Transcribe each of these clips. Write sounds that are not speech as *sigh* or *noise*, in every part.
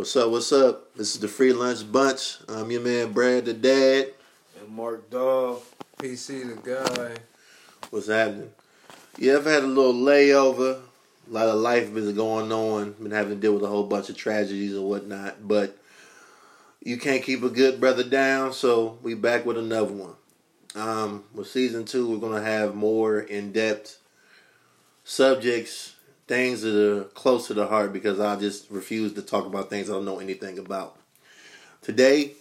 What's up? What's up? This is the Free Lunch Bunch. I'm your man Brad the Dad. And Mark Dog. PC the guy. What's happening? You ever had a little layover? A lot of life been going on. Been having to deal with a whole bunch of tragedies and whatnot. But you can't keep a good brother down, so we back with another one. Um, with season two, we're gonna have more in depth subjects, things that are close to the heart because I just refuse to talk about things I don't know anything about. Today,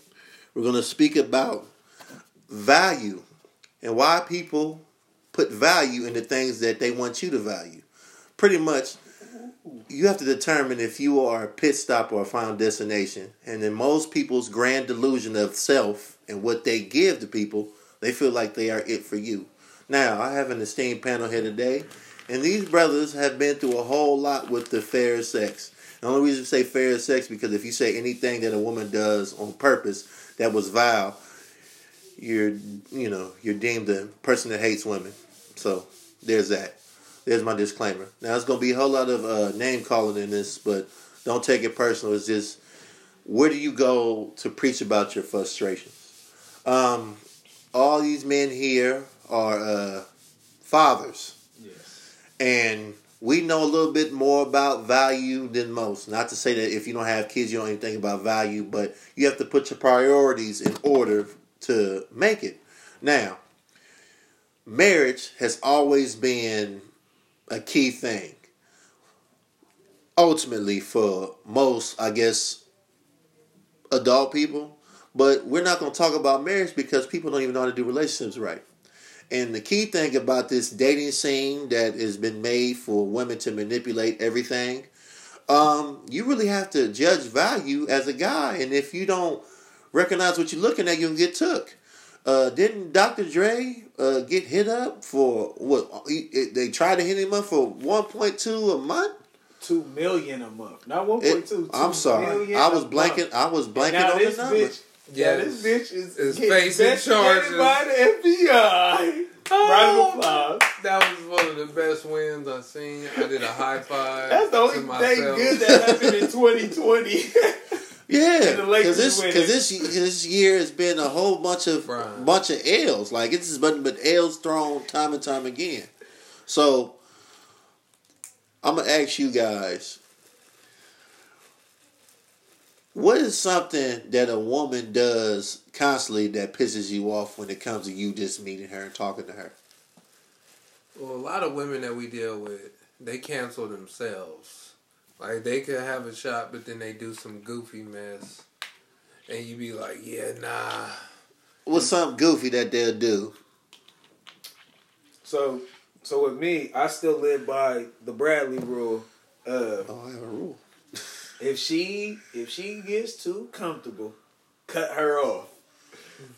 we're gonna speak about value and why people put value in the things that they want you to value. Pretty much, you have to determine if you are a pit stop or a final destination. And in most people's grand delusion of self and what they give to people, they feel like they are it for you. Now, I have an esteemed panel here today, and these brothers have been through a whole lot with the fair sex. The only reason to say fair sex because if you say anything that a woman does on purpose that was vile, you're you know you're deemed a person that hates women. So there's that. There's my disclaimer. Now it's gonna be a whole lot of uh, name calling in this, but don't take it personal. It's just where do you go to preach about your frustrations? Um, all these men here are uh, fathers. And we know a little bit more about value than most. Not to say that if you don't have kids, you don't even think about value, but you have to put your priorities in order to make it. Now, marriage has always been a key thing. Ultimately, for most, I guess, adult people, but we're not going to talk about marriage because people don't even know how to do relationships right. And the key thing about this dating scene that has been made for women to manipulate everything, um, you really have to judge value as a guy. And if you don't recognize what you're looking at, you'll get took. Uh, didn't Dr. Dre uh, get hit up for what? He, they tried to hit him up for 1.2 a month. Two million a month. Not one point two. I'm sorry, I was blanking. I was blanking on the this number. bitch. Yeah, this bitch is, Is facing charges. by the FBI. Oh. Round of applause. That was one of the best wins I've seen. I did a high five. That's the only thing myself. good that happened in 2020. *laughs* Yeah, *laughs* And the Lakers because this because this this year has been a whole bunch of Right. bunch of L's. Like it's just been but L's thrown time and time again. So I'm gonna ask you guys, what is something that a woman does constantly that pisses you off when it comes to you just meeting her and talking to her? Well, a lot of women that we deal with, they cancel themselves. Like they could have a shot, but then they do some goofy mess, and you be like, "Yeah, nah." What's something goofy that they'll do? so, so with me, I still live by the Bradley rule. Uh, Oh, I have a rule. If she if she gets too comfortable, cut her off.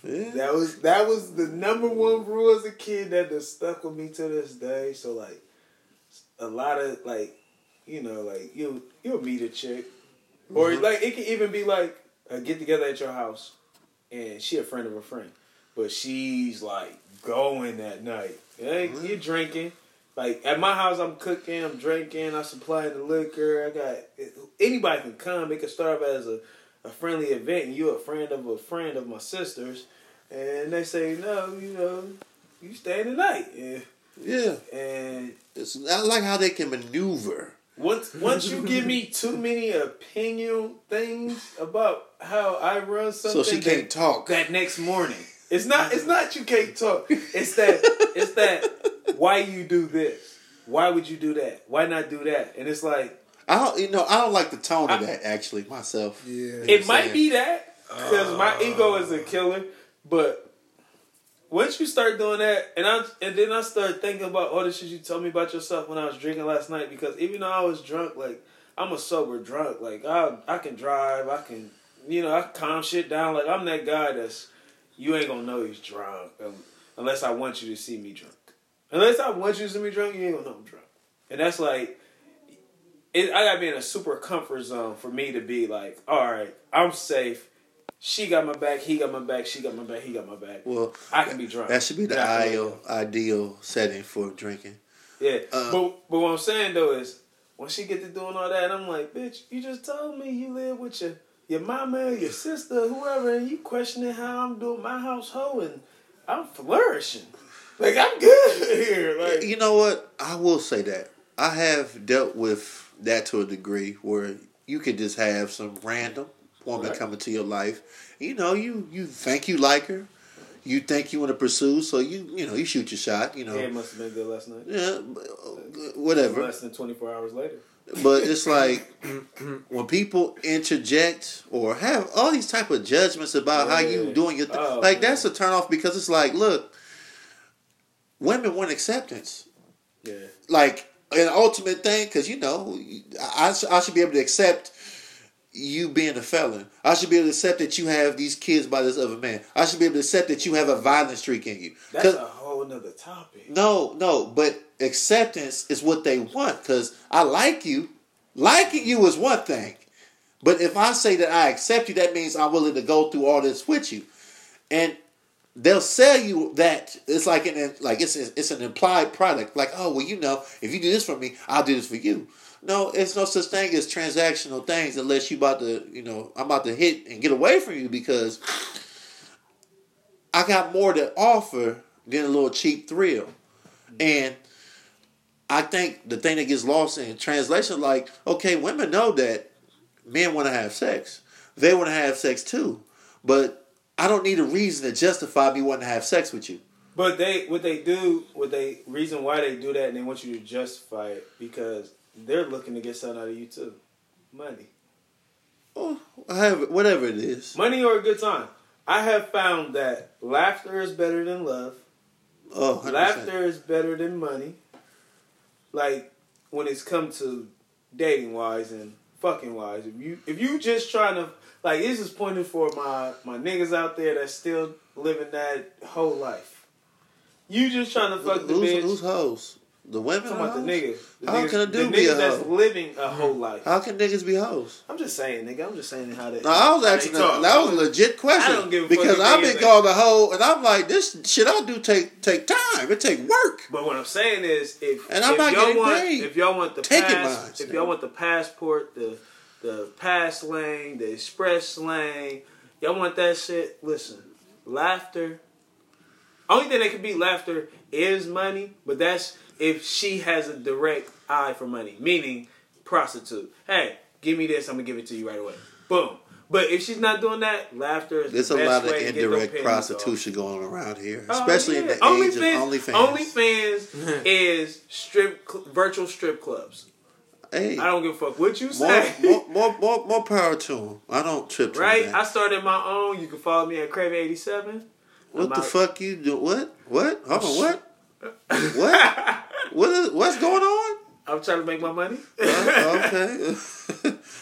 Yeah. That was that was the number one rule as a kid that has stuck with me to this day. So like a lot of like you know like you you'll meet a chick or Mm-hmm. like it can even be like a get together at your house and she a friend of a friend, but she's like going that night. Like, Mm-hmm. You're drinking. Like at my house, I'm cooking, I'm drinking, I supply the liquor. I got anybody can come. It can start off as a, a friendly event, and you're a friend of a friend of my sister's, and they say no, you know, you stay the night, yeah. Yeah, And it's I like how they can maneuver. once once you give me *laughs* too many opinion things about how I run something, So she can't that, talk. that next morning. It's not. It's *laughs* not. You can't talk. It's that. It's that. Why you do this? Why would you do that? Why not do that? And it's like I don't, you know, I don't like the tone of I- that actually myself. Yeah. it might saying? be that because my ego is a killer, but once you start doing that, and I and then I start thinking about all the shit you told me about yourself when I was drinking last night. Because even though I was drunk, like I'm a sober drunk. Like I I can drive. I can you know I calm shit down. Like I'm that guy that's you ain't gonna know he's drunk um, unless I want you to see me drunk. Unless I want you to be drunk, you ain't gonna know I'm drunk. And that's like it, I gotta be in a super comfort zone for me to be like, all right, I'm safe. She got my back. He got my back. She got my back. He got my back. Well, I can be drunk. that should be the Yeah, I can ideal ideal setting for drinking. Yeah, Uh, but but what I'm saying though is when she get to doing all that, I'm like, bitch, you just told me you live with your your mama, your sister, whoever, and you questioning how I'm doing my household, and I'm flourishing. Like I'm good *laughs* here. Like You know what? I will say that I have dealt with that to a degree where you could just have some random woman Right. come into your life. You know, you you think you like her, you think you want to pursue, so you you know you shoot your shot. You know, yeah, it must have been good last night. yeah, uh, whatever. Less than 24 hours later. But it's *laughs* like when people interject or have all these type of judgments about how you doing your thing, Oh, like man. that's a turn off because it's like, look, women want acceptance. Yeah. like an ultimate thing because you know I, I should be able to accept you being a felon i should be able to accept that you have these kids by this other man i should be able to accept that you have a violent streak in you That's a whole nother topic. no no but acceptance is what they want because i like you liking you is one thing but if i say that i accept you that means i'm willing to go through all this with you and they'll sell you that it's like an like it's it's an implied product. Like, oh well, you know, if you do this for me, I'll do this for you. No, it's no such thing as transactional things unless you about to, you know, I'm about to hit and get away from you because I got more to offer than a little cheap thrill. And I think the thing that gets lost in translation, like, okay, women know that men want to have sex. They want to have sex too. But I don't need a reason to justify me wanting to have sex with you. But they, what they do, what they reason why they do that, and they want you to justify it because they're looking to get something out of you too, money, Oh, however, whatever it is. money or a good time. I have found that laughter is better than love. Oh, 100%. Laughter is better than money. Like when it's come to dating wise and fucking wise. If you if you just trying to like this is pointing for my my niggas out there that's still living that whole life. You just trying to fuck the who's, bitch. who's hoes? The women? I'm talking about the niggas. The How niggas, can a the dude niggas be a that's hoe? living a whole mm-hmm. life. How can niggas be hoes? I'm just saying, nigga. I'm just saying how they. No, I was asking talk. that was a legit question I don't give a because I've been called a hoe and I'm like this shit I do take take time it take work. But what I'm saying is, if And I'm if not y'all getting want, paid. if y'all want the pass, if y'all want the passport, the the pass lane, the express lane, y'all want that shit. Listen, laughter. Only thing that can beat laughter is money, but that's if she has a direct eye for money, meaning prostitute. Hey, give me this, I'm gonna give it to you right away. Boom. But if she's not doing that, laughter is There's the a lot of way to indirect pennies off. prostitution going around here, Oh, especially in yeah. the age of OnlyFans- OnlyFans. OnlyFans *laughs* is strip cl- virtual strip clubs. Hey, I don't give a fuck what you say. more, *laughs* more, more, more power to them. I don't trip. right? that. I started my own. You can follow me at Crave87. What I'm the out- fuck you do? What? What? Hold on. What? *laughs* What? what is? What's going on? I'm trying to make my money. *laughs* Uh, okay.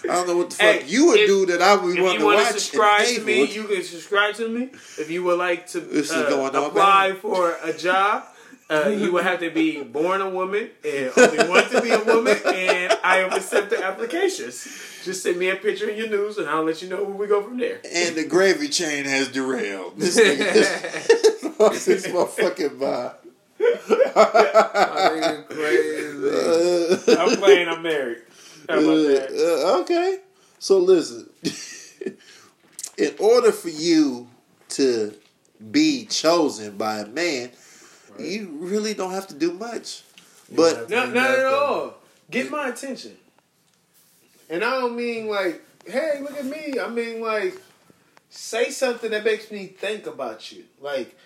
I don't know what the fuck Hey, you would if- do that I would want to buy. if you want to subscribe to me, you can subscribe to me. If you would like to uh, apply for a job, uh, you would have to be born a woman and only want to be a woman, and I am accepting applications. Just send me a picture in your news, and I'll let you know where we go from there. and the gravy chain has derailed. This nigga, this, *laughs* this motherfucking vibe. Nigga crazy. Uh, I'm playing. I'm married. How about that? uh, okay. So listen. *laughs* In order for you to be chosen by a man, you really don't have to do much. But No, not at all. Get my attention. And I don't mean like, hey, look at me. I mean like, say something that makes me think about you. Like,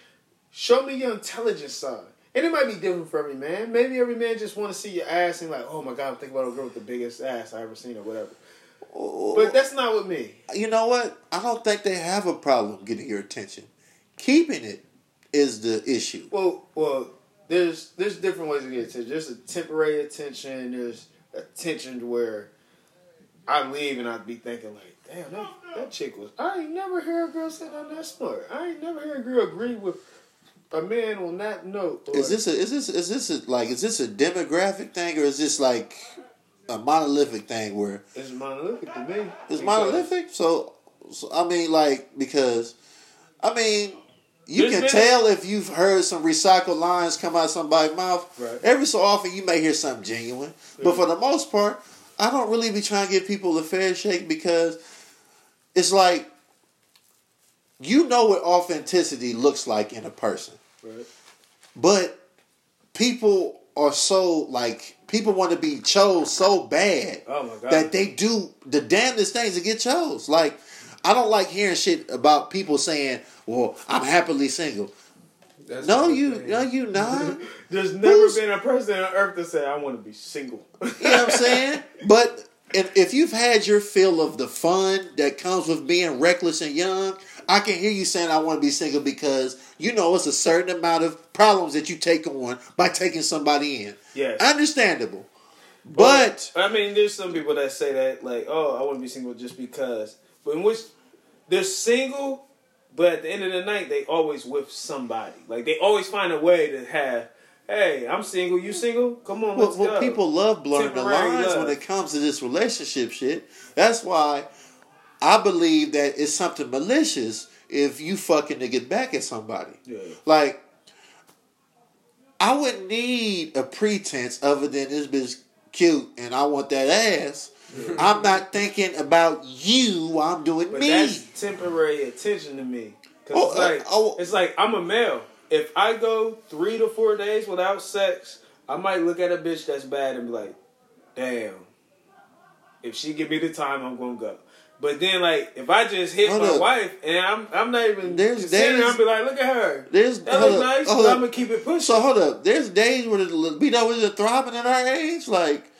show me your intelligent side. And it might be different for every man. Maybe every man just want to see your ass and like, oh my god, I'm thinking about a girl with the biggest ass I ever seen or whatever. But that's not with me. you know what? I don't think they have a problem getting your attention. Keeping it is the issue. Well, well, there's there's different ways to get attention. There's a temporary attention. There's attention where I leave and I'd be thinking like, damn, that, that chick was. I ain't never hear a girl say nothing that smart. I ain't never hear a girl agree with a man on that note. Or, Is this a is this is this a, like is this a demographic thing or is this like a monolithic thing where It's monolithic to me. it's monolithic? So, so I mean like because I mean you can tell if you've heard some recycled lines come out of somebody's mouth. Right. Every so often, you may hear something genuine, but for the most part, I don't really be trying to give people a fair shake because it's like you know what authenticity looks like in a person, Right. but people are so like people want to be chose so bad Oh my god. that they do the damnedest things to get chose. Like, I don't like hearing shit about people saying, "Well, I'm happily single." That's No, you, no, you not. *laughs* There's never Who's- been a person on earth that said I want to be single. *laughs* You know what I'm saying? But if, if you've had your fill of the fun that comes with being reckless and young, I can hear you saying, "I want to be single," because you know it's a certain amount of problems that you take on by taking somebody in. Yes. Understandable, but I mean, there's some people that say that like, oh, I want to be single just because. But in which they're single, but at the end of the night, they always with somebody. Like they always find a way to have. Hey, I'm single. You single? Come on, Well, let's well go. people love blurring the lines love. when it comes to this relationship shit. That's why I believe that it's something malicious if you fucking to get back at somebody. Yeah. Like, I wouldn't need a pretense other than this bitch cute and I want that ass. I'm not thinking about you I'm doing But me. that's temporary attention to me. Cause Oh, it's like uh, oh. it's like I'm a male. If I go three to four days without sex, I might look at a bitch that's bad and be like, "Damn." If she give me the time, I'm gonna go. But then, like, if I just hit Hold my up. wife and I'm I'm not even There's days- I'm be like, "Look at her. There's That looks nice." up. I'm gonna keep it pushing. So hold up. There's days where the we know is a throbbing at our age. Like,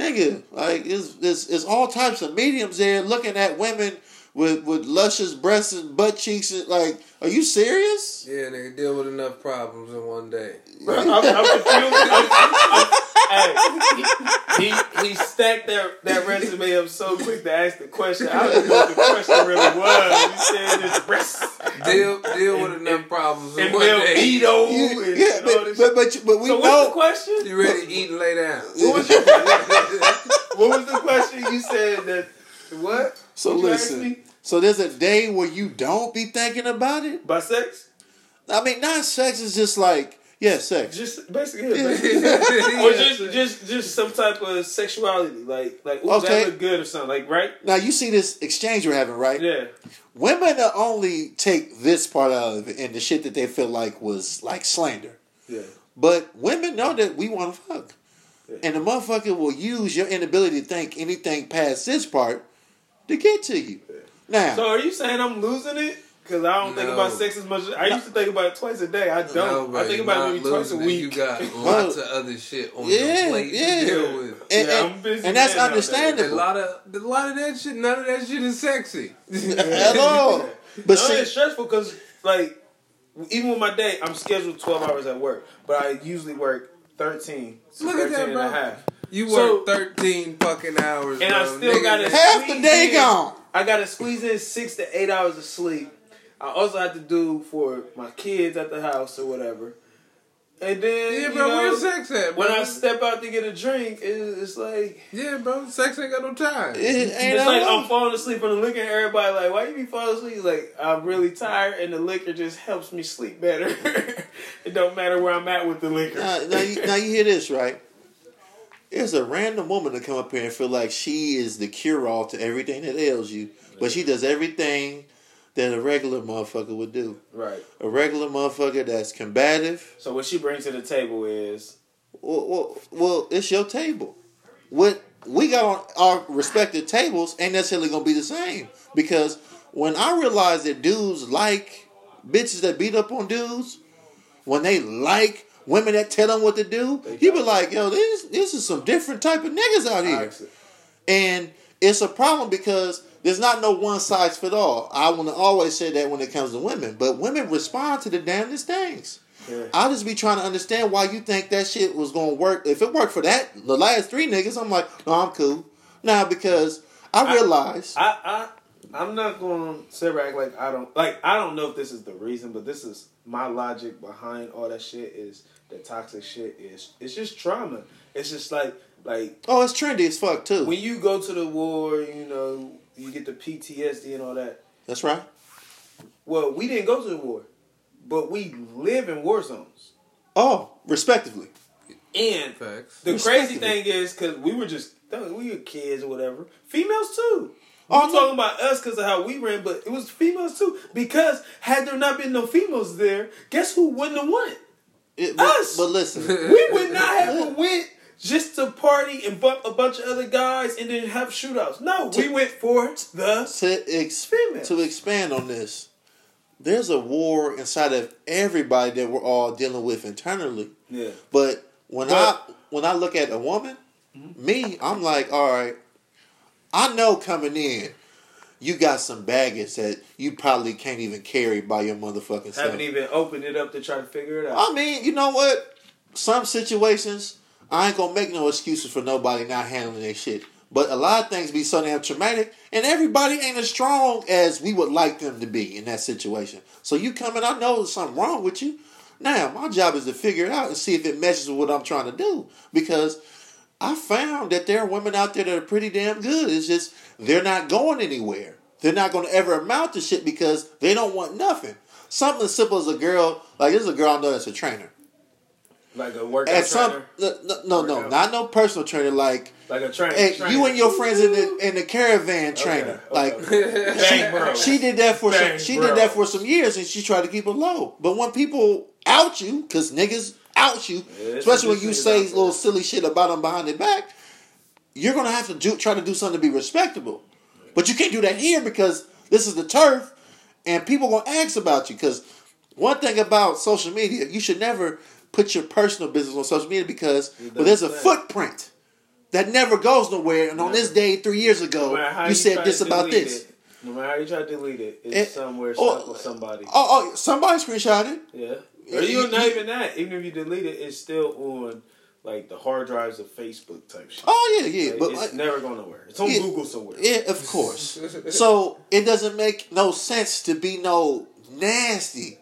nigga, like it's, it's it's all types of mediums there looking at women with with luscious breasts and butt cheeks. And, like, are you serious? Yeah, nigga, deal with enough problems in one day. I'm, I'm confused. I'm, *laughs* I'm, I'm, hey, he, he he stacked that that resume up so quick to ask the question. I don't know what the question really was. He said his breasts Deal deal with And- enough and- problems in and one day. Velveto You- and, yeah, and all but this. but but, but we so what's the question? You ready to eat and lay down? What was, your, *laughs* what was the question? You said that what? So What you listen. me? So there's a day where you don't be thinking about it. About sex? I mean, not sex is just like yeah, sex. Just basically, yeah, basically. *laughs* or just just just some type of sexuality, like like ooh, Okay. that look good or something, like right? Now you see this exchange we're having, right? Yeah. Women will only take this part out of it and the shit that they feel like was like slander. Yeah. But women know that we want to fuck. Yeah. And the motherfucker will use your inability to think anything past this part to get to you. Now, So are you saying I'm losing it? Because I don't think about sex as much. I used to think about it twice a day. I don't. No, bro, I think about it maybe twice a week. You got *laughs* lots of other shit on yeah, your plate yeah. to deal with. And, Yeah, and- I'm busy and that's man A understandable. lot of a lot of that shit. None of that shit is sexy. *laughs* At all. *laughs* But no, see, it's stressful because like even with my day, I'm scheduled 12 hours at work, but I usually work 13, to Look at 13 that, and bro. a half. You So- work thirteen fucking hours, And I bro. still Nigga, gotta- half the day gone. I gotta squeeze in six to eight hours of sleep. I also have to do for my kids at the house or whatever. And then Yeah, you bro. know, Where's sex at, bro? when I step out to get a drink, it's, it's like yeah, bro. Sex ain't got no time. It ain't it's like all- I'm falling asleep on the liquor. and Everybody like, why you be falling asleep? Like I'm really tired, and the liquor just helps me sleep better. *laughs* it don't matter where I'm at with the liquor. now, now, you, now you hear this, right? There's a random woman to come up here and feel like she is the cure all to everything that ails you, but she does everything that a regular motherfucker would do. Right. A regular motherfucker that's combative. So what she brings to the table is Well, well, well it's your table. What we got on our respective tables ain't necessarily gonna be the same because when I realized that dudes like bitches that beat up on dudes, when they like women that tell them what to do, you be like, yo, this this is some different type of niggas out here. And it's a problem because there's not no one size fit all. I want to always say that when it comes to women, but women respond to the damnedest things. Yeah. I'll just be trying to understand why you think that shit was gonna work. If it worked for that, the last three niggas, I'm like, no, I'm cool. Now because I I- realize I, I I'm not going to sit back like I don't like I don't know if this is the reason, but this is my logic behind all that shit is the toxic shit is it's just trauma. It's just like like oh, it's trendy as fuck too. when you go to the war, you know, you get the PTSD and all that. That's right. Well, we didn't go to the war. but we live in war zones. Oh, respectively. And Facts. the crazy thing is, because we were just we were kids or whatever, females too. I'm talking about us because of how we ran, but it was females too. Because had there not been no females there, guess who wouldn't have won? It- but, Us. but listen, *laughs* We would not have went just to party and bump a bunch of other guys and then have shootouts. No, we went for the to ex- Females. to expand on this, there's a war inside of everybody that we're all dealing with internally. yeah. But when But- I when I look at a woman, mm-hmm. me, I'm like, all right, I know coming in, you got some baggage that you probably can't even carry by your motherfucking self. Haven't even opened it up to try to figure it out. I mean, you know what? Some situations, I ain't gonna make no excuses for nobody not handling their shit. But a lot of things be so damn traumatic, and everybody ain't as strong as we would like them to be in that situation. So you come in, I know there's something wrong with you. Now, my job is to figure it out and see if it meshes with what I'm trying to do. Because I found that there are women out there that are pretty damn good. It's just they're not going anywhere. They're not going to ever amount to shit because they don't want nothing. Something as simple as a girl, like this is a girl I know that's a trainer. like a workout At some, trainer. no, no, no, no, Workout. not no personal trainer. Like, Like a trainer. hey, trainer. you and your friends in the in the caravan trainer. okay. Like, bro. she did that for Bang, some, she bro. did that for some years, and she tried to keep it low. But when people out you, because niggas out you, Yeah, especially when you say little silly shit about them behind their back, you're gonna have to do, try to do something to be respectable. But you can't do that here because this is the turf, and people gonna ask about you. Because one thing about social media, you should never put your personal business on social media because well, there's a footprint that never goes nowhere. And on this day, three years ago, No how you said this about this. it, no matter how you try to delete it, it's It- somewhere oh, stuck with somebody. Oh, oh, somebody screenshot it. Yeah. Or you- even not even that. Even if you delete it, it's still on like the hard drives of Facebook type shit. Oh yeah, yeah, Like, but it's like, never going nowhere. It's on Yeah. Google somewhere. yeah, of course. *laughs* so it doesn't make no sense to be no nasty,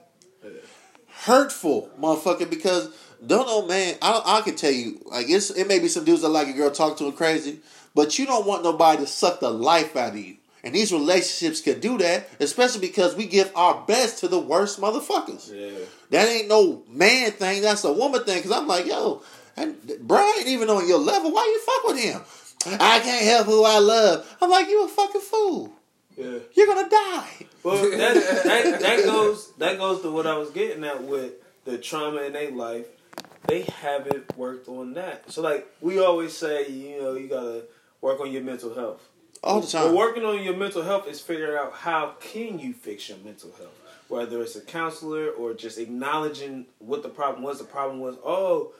hurtful motherfucker because don't know, man. I I can tell you, like it's it may be some dudes that like a girl talk to her crazy, but you don't want nobody to suck the life out of you. And these relationships can do that, especially because we give our best to the worst motherfuckers. Yeah. That ain't no man thing. That's a woman thing. Cause I'm like, yo, and Brian ain't even on your level. Why you fuck with him? I can't help who I love. I'm like, you a fucking fool. Yeah. You're gonna die. Well, that, that that *laughs* goes that goes to what I was getting at with the trauma in their life. They haven't worked on that. So like we always say, you know, you gotta work on your mental health. All the time. working on your mental health is figuring out how can you fix your mental health. Whether it's a counselor or just acknowledging what the problem was. The problem was, oh,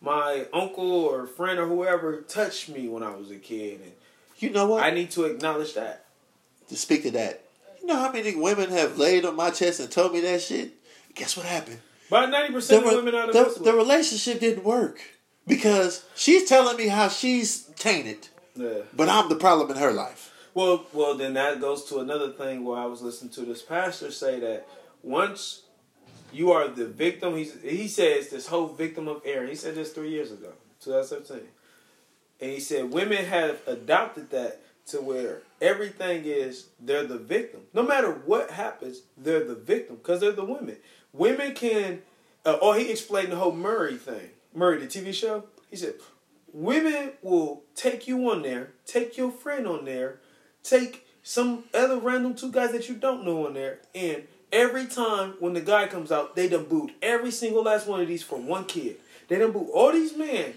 my uncle or friend or whoever touched me when I was a kid, and You know what? I need to acknowledge that. to speak to that. You know how many women have laid on my chest and told me that shit? Guess what happened? About ninety percent of women out of the, this the relationship didn't work because she's telling me how she's tainted, yeah. but I'm the problem in her life. Well, well, then that goes to another thing where I was listening to this pastor say that once you are the victim, he's, he says this whole victim of error. He said this three years ago, 2017, and he said women have adopted that to where everything is they're the victim. No matter what happens, they're the victim because they're the women. Women can, uh, or he explained the whole Maury thing. Maury, the TV show. He said women will take you on there, take your friend on there, take some other random two guys that you don't know on there, and every time when the guy comes out, they done booed every single last one of these for one kid. They done booed all these men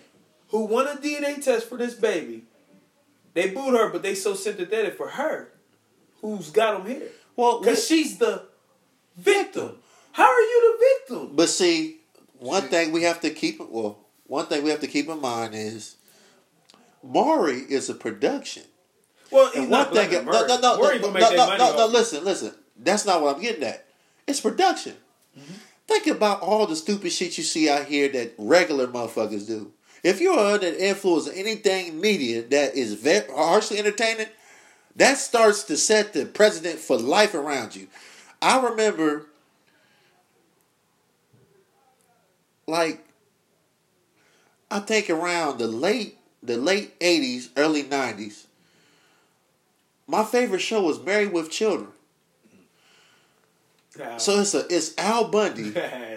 who want a DNA test for this baby. They booed her, but they so sympathetic for her, who's got them here. Well, Because she's the victim. How are you the victim? But see, one thing we have to keep it well, one thing we have to keep in mind is Maury is a production. Well, he's And not one thing, no, no, no, Maury no, no, no, money no, no, listen, listen. That's not what I'm getting at. It's production. Think about all the stupid shit you see out here that regular motherfuckers do. If you're under the influence of anything media that is very harshly entertaining, that starts to set the precedent for life around you. I remember, like, I think around the late the late '80s, early '90s. My favorite show was Married with Children. So it's a it's Al Bundy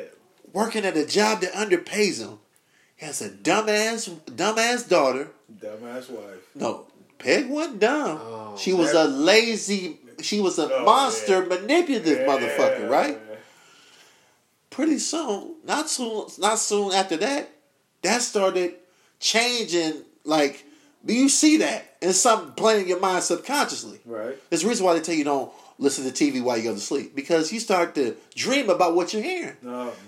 *laughs* working at a job that underpays him. He has a dumbass dumbass daughter. dumbass wife. No, Peg wasn't dumb. Oh, she was that- a lazy. She was a Oh, monster, manipulative motherfucker, right? Pretty soon, not soon, not soon after that, that started changing. Like, do you see that? And something playing in your mind subconsciously. Right. There's a reason why they tell you don't listen to TV while you go to sleep because you start to dream about what you're hearing.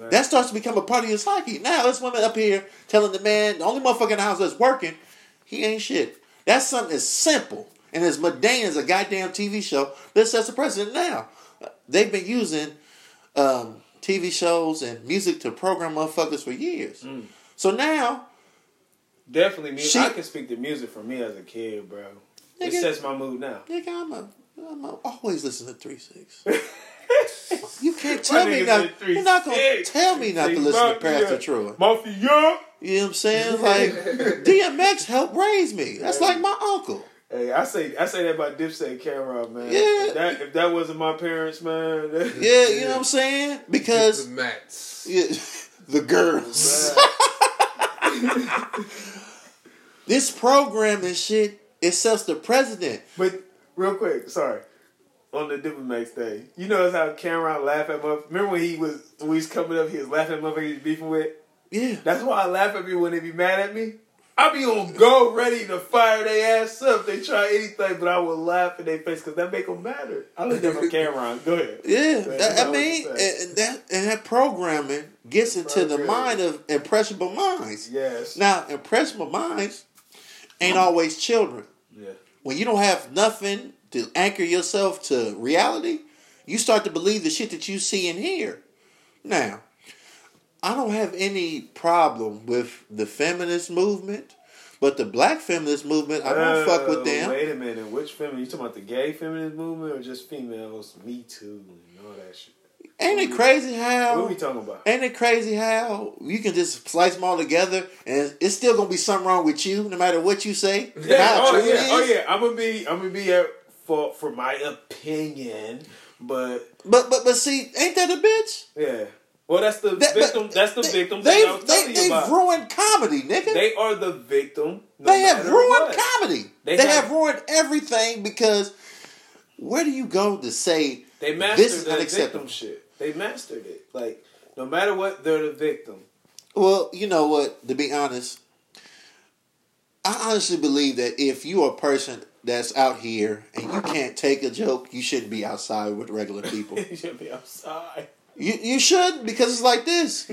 Man. That starts to become a part of your psyche. Now, this woman up here telling the man, the only motherfucker in the house that's working, he ain't shit. That's something as simple and as mundane as a goddamn TV show that sets the precedent now. They've been using um, TV shows and music to program motherfuckers for years. Mm. So now, Definitely me. She- I can speak to music for me as a kid, bro. It sets my mood now. nigga, I'm, a, I'm a, always listen to 3 6. *laughs* You can't tell me not. three You're not gonna six. tell me not to Say listen to Pastor Troy. Mafia. You know what I'm saying? Like *laughs* DMX helped raise me. That's like my uncle. Hey, I say I say that about Dipset and Cam'ron, man. Yeah. If that, if that wasn't my parents, man. that- *laughs* Yeah, you know what I'm saying? the Because mats. yeah, the girls. *laughs* this program and shit, it sets the president. But real quick, sorry. On the Diplomats day, you notice how Cam'ron laughed at my. Remember when he was when he was coming up, he was laughing at motherfuckers he was beefing with. Yeah. That's why I laugh at people when they be mad at me. I be on go ready to fire their ass up. They try anything, but I will laugh in their face because that make them matter. I look at my Cam'ron. Go ahead. Yeah, Man, that, I mean, what to say. and and that and that programming gets into the mind of impressionable minds. Yes. Now, impressionable minds ain't always children. Yeah. when you don't have nothing to anchor yourself to reality, you start to believe the shit that you see and hear. Now, I don't have any problem with the feminist movement, but the black feminist movement, I don't fuck with Oh, them. Wait a minute. Which feminist? You talking about the gay feminist movement or just females? Me too and all that shit. Ain't it crazy What how? are we talking about? Ain't it crazy how you can just slice them all together and it's still gonna be something wrong with you no matter what you say? *laughs* Yeah. How Oh yeah. Oh yeah. I'm gonna be. I'm gonna be at for for my opinion, but But but but see, ain't that a bitch? yeah. Well, that's the That- victim. That's the they- victim They've, they, they've about. ruined comedy, nigga. They are the victim. no they have ruined what. comedy. They, They have, have- ruined everything because where do you go to say They mastered this is unacceptable? victim shit. They mastered it. Like no matter what, they're the victim. Well, you know what? To be honest, I honestly believe that if you are a person that's out here and you can't take a joke, you shouldn't be outside with regular people. *laughs* you should be outside. You you should because it's like this.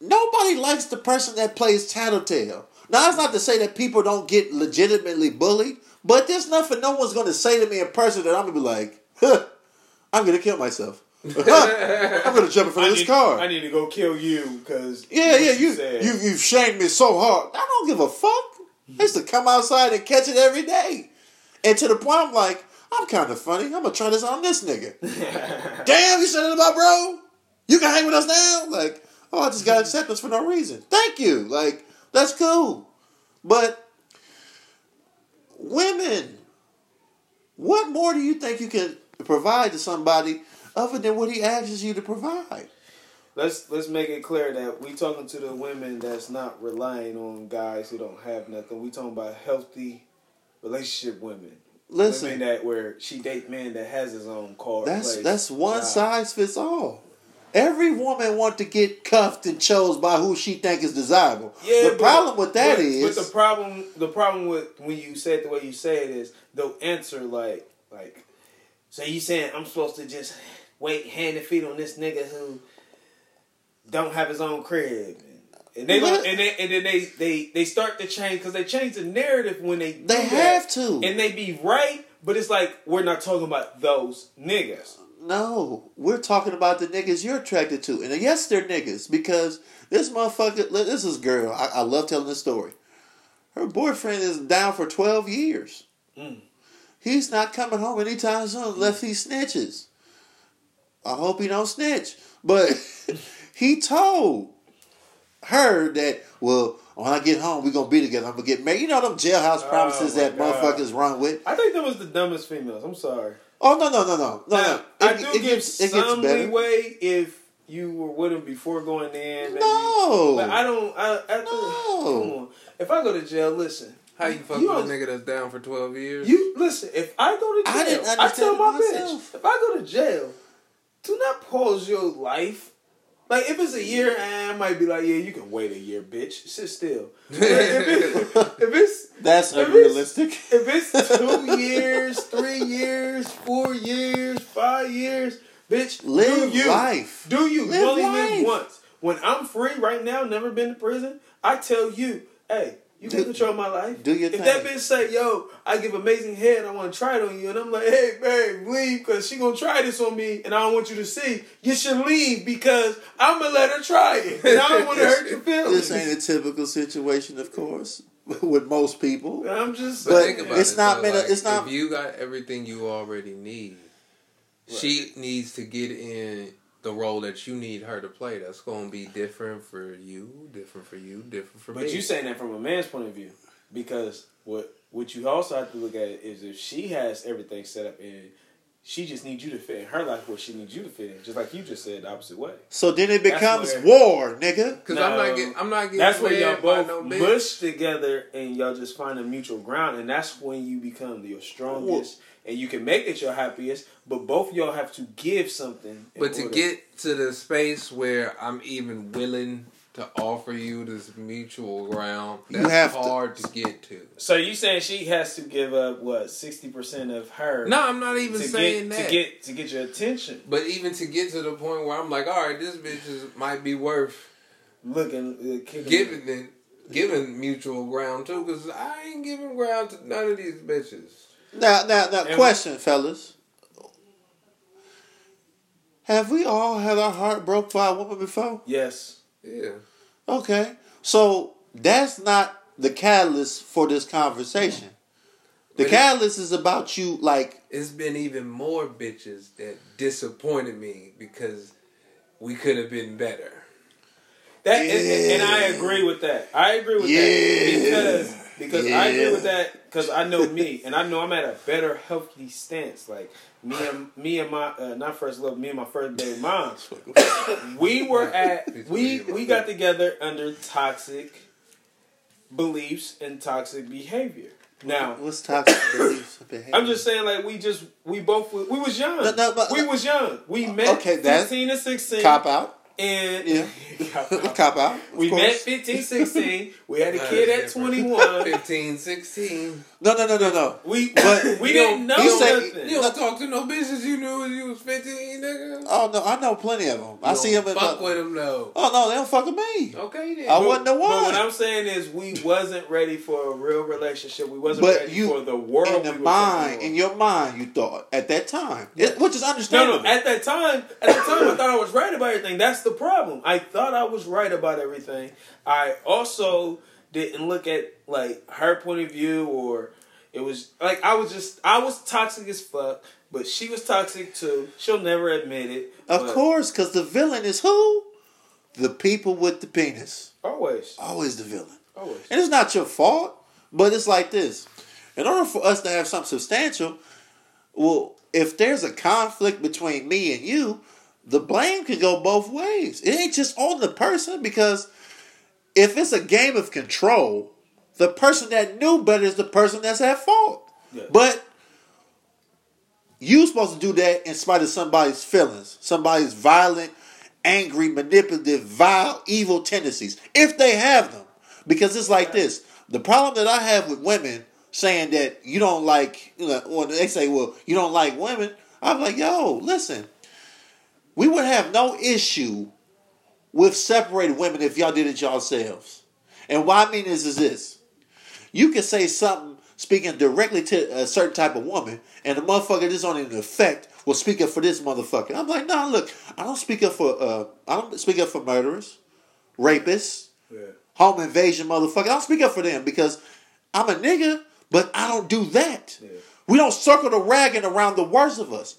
Nobody likes the person that plays tattletale. Now that's not to say that people don't get legitimately bullied, but there's nothing no one's going to say to me in person that I'm going to be like, huh, I'm going to kill myself. *laughs* I'm going to jump in front I of this need, car. I need to go kill you because Yeah, yeah, you, said. you you've shamed me so hard. I don't give a fuck. I used to come outside and catch it every day. And to the point I'm like, I'm kind of funny. I'm gonna try this on this nigga. *laughs* Damn, you said it about bro? You can hang with us now? Like, oh, I just got acceptance for no reason. Thank you. Like, that's cool. But women, what more do you think you can provide to somebody other than what he asks you to provide? let's let's make it clear that we talking to the women that's not relying on guys who don't have nothing. We talking about healthy relationship women. Listen. women that where she date men that has his own car. That's place, that's one job. size fits all. Every woman want to get cuffed and chose by who she think is desirable. Yeah, the but- problem with that but, is, but the problem the problem with when you say it the way you say it is they'll answer like like so you saying I'm supposed to just wait hand and feet on this nigga who don't have his own crib and they don't and, they, and then they they they start to change because they change the narrative when they They that. have to. and they be right but it's like we're not talking about those niggas no, we're talking about the niggas you're attracted to, and yes, they're niggas because this motherfucker, this is girl. I, I love telling this story. Her boyfriend is down for twelve years. Mm. He's not coming home anytime soon unless he snitches. I hope he don't snitch, but *laughs* he told her that well when I get home, we gonna be together. I'm gonna get married. You know them jailhouse Oh, promises my that God. motherfuckers run with. I think that was the dumbest females. I'm sorry. Oh no no no no no Now, no! I It, do it give gets it gets some better. leeway if you were with him before going in. Maybe. No. But I don't. I, after, No. Come on. If I go to jail, listen. How you fuck You with a nigga that's down for twelve years? You listen. If I go to jail, I didn't I, tell my myself. bitch. If I go to jail, do not pause your life. Like if it's a year, eh, I might be like, yeah, you can wait a year, bitch. Sit still. *laughs* If, it, if it's That's If it's- unrealistic. if it's two *laughs* years, three years, four years, five years, bitch, Live do you. life. Do you? Live life. live once. When I'm free right now, never been to prison, I tell you, hey, you can Do- control my life. do your if thing. that bitch say, yo, I give amazing head, I want to try it on you, and I'm like, hey, babe, leave, because she going to try this on me, and I don't want you to see. You should leave, because I'm going to let her try it. And I don't want to hurt your feelings. This ain't a typical situation, of course, *laughs* with most people. I'm just But saying. it's not so, meant to- it's not- If you got everything you already need, she needs to get in the role that you need her to play. That's going to be different for you, different for you, different for me. But you saying that from a man's point of view, because what what you also have to look at is if she has everything set up and she just needs you to fit in her life where she needs you to fit in, just like you just said the opposite way. So then it becomes where- war, nigga. Because No. I'm not getting, I'm not getting. That's where y'all fed both no mush together and y'all just find a mutual ground, and that's when you become your strongest and you can make it your happiest. But both of y'all have to give something. But to order. get to the space where I'm even willing to offer you this mutual ground, You that's have to- hard to, get to. so you saying she has to give up what sixty percent of her? No, I'm not even to saying get, that. to get to get your attention. but even to get to the point where I'm like, all right, this bitch is, might be worth Looking, uh, giving it, giving mutual ground too, because I ain't giving ground to none of these bitches. Now, now, now, And- question, fellas. Have we all had our heart broke by a woman before? Yes. Yeah, Okay. So that's not the catalyst for this conversation. The But catalyst is about you, like, it's been even more bitches that disappointed me because we could have been better. That and, and I agree with that. I agree with Yeah. that because because I agree with that because I know me and I know I'm at a better healthy stance. Like me and me and my uh, not first love, me and my first baby mom. We were at we we got together under toxic beliefs and toxic behavior. Now what's toxic beliefs? and behavior? I'm just saying, like we just we both we was young. No, no, but- we was young. We met Okay, that- 15 and 16. cop out. And Yeah. *laughs* Cop out. cop out. We course. met 15, 16. We had a *laughs* kid at 21. 15, 16. No, no, no, no, no. We But *laughs* we you didn't know you say- nothing. You don't talk to no bitches you knew when you was 15, nigga. Oh no, I know plenty of them. I see them. Fuck my, with them though. Oh no, they don't fuck with me. Okay then. I wasn't the one. But what. I'm saying is, we wasn't ready for a real relationship. We wasn't But ready you, for the world. in the we mind, in your mind, you thought at that time, it, which is no, understandable. no. At that time, at that time, I thought I was right about everything. That's the problem. I thought I was right about everything. I also didn't look at like her point of view, or it was like I was just I was toxic as fuck. But she was toxic too. She'll never admit it. of course, because the villain is who? The people with the penis. always, Always the villain. always. And it's not your fault, but it's like this. In order for us to have something substantial, well, if there's a conflict between me and you, the blame can go both ways. It ain't just on the person because if it's a game of control, the person that knew better is the person that's at fault. Yeah. But you supposed to do that in spite of somebody's feelings, somebody's violent, angry, manipulative, vile, evil tendencies, if they have them. Because it's like this. The problem that I have with women saying that you don't like, you know, when they say, well, you don't like women, I'm like, yo, listen, we would have no issue with separated women if y'all did it yourselves. And what I mean is, is this. You can say something speaking directly to a certain type of woman, and the motherfucker this on in effect will speak up for this motherfucker. I'm like, nah, look, I don't speak up for uh I don't speak up for murderers, rapists, Yeah. home invasion motherfucker. I don't speak up for them because I'm a nigga, but I don't do that. Yeah. We don't circle the wagon around the worst of us.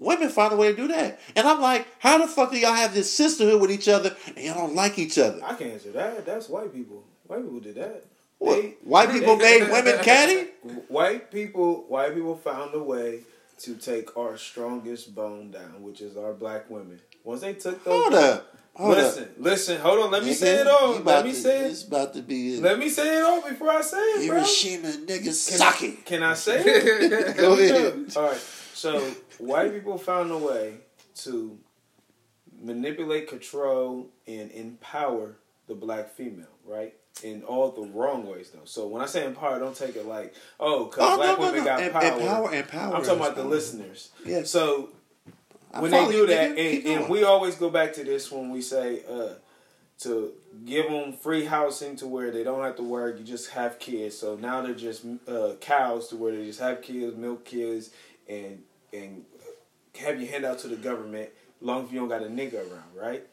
Women find a way to do that. And I'm like, how the fuck do y'all have this sisterhood with each other and y'all don't like each other? I can't answer that. That's white people. White people did that. They- White people made *laughs* women catty? White people, white people found a way to take our strongest bone down, which is our black women. Once they took those, Hold up. Hold listen, up. listen, hold on. Let me say it all. Let me to- say It's about to be Let me say it all before I say it, bro. Hiroshima Can, Nagasaki. can I say *laughs* it? Go ahead. All right. So white people found a way to manipulate, control, and empower the black female, right? In all the wrong ways, though. So when I say empower, don't take it like, oh, because Oh, black no, no, women no. got Em- power. Empower, empower. I'm talking about the listeners. Yeah. So I when they do you, that, and, and we always go back to this when we say uh, to give them free housing to where they don't have to work, you just have kids. So now they're just uh, cows to where they just have kids, milk kids, and and have your hand out to the government. Long as you don't got a nigga around, right?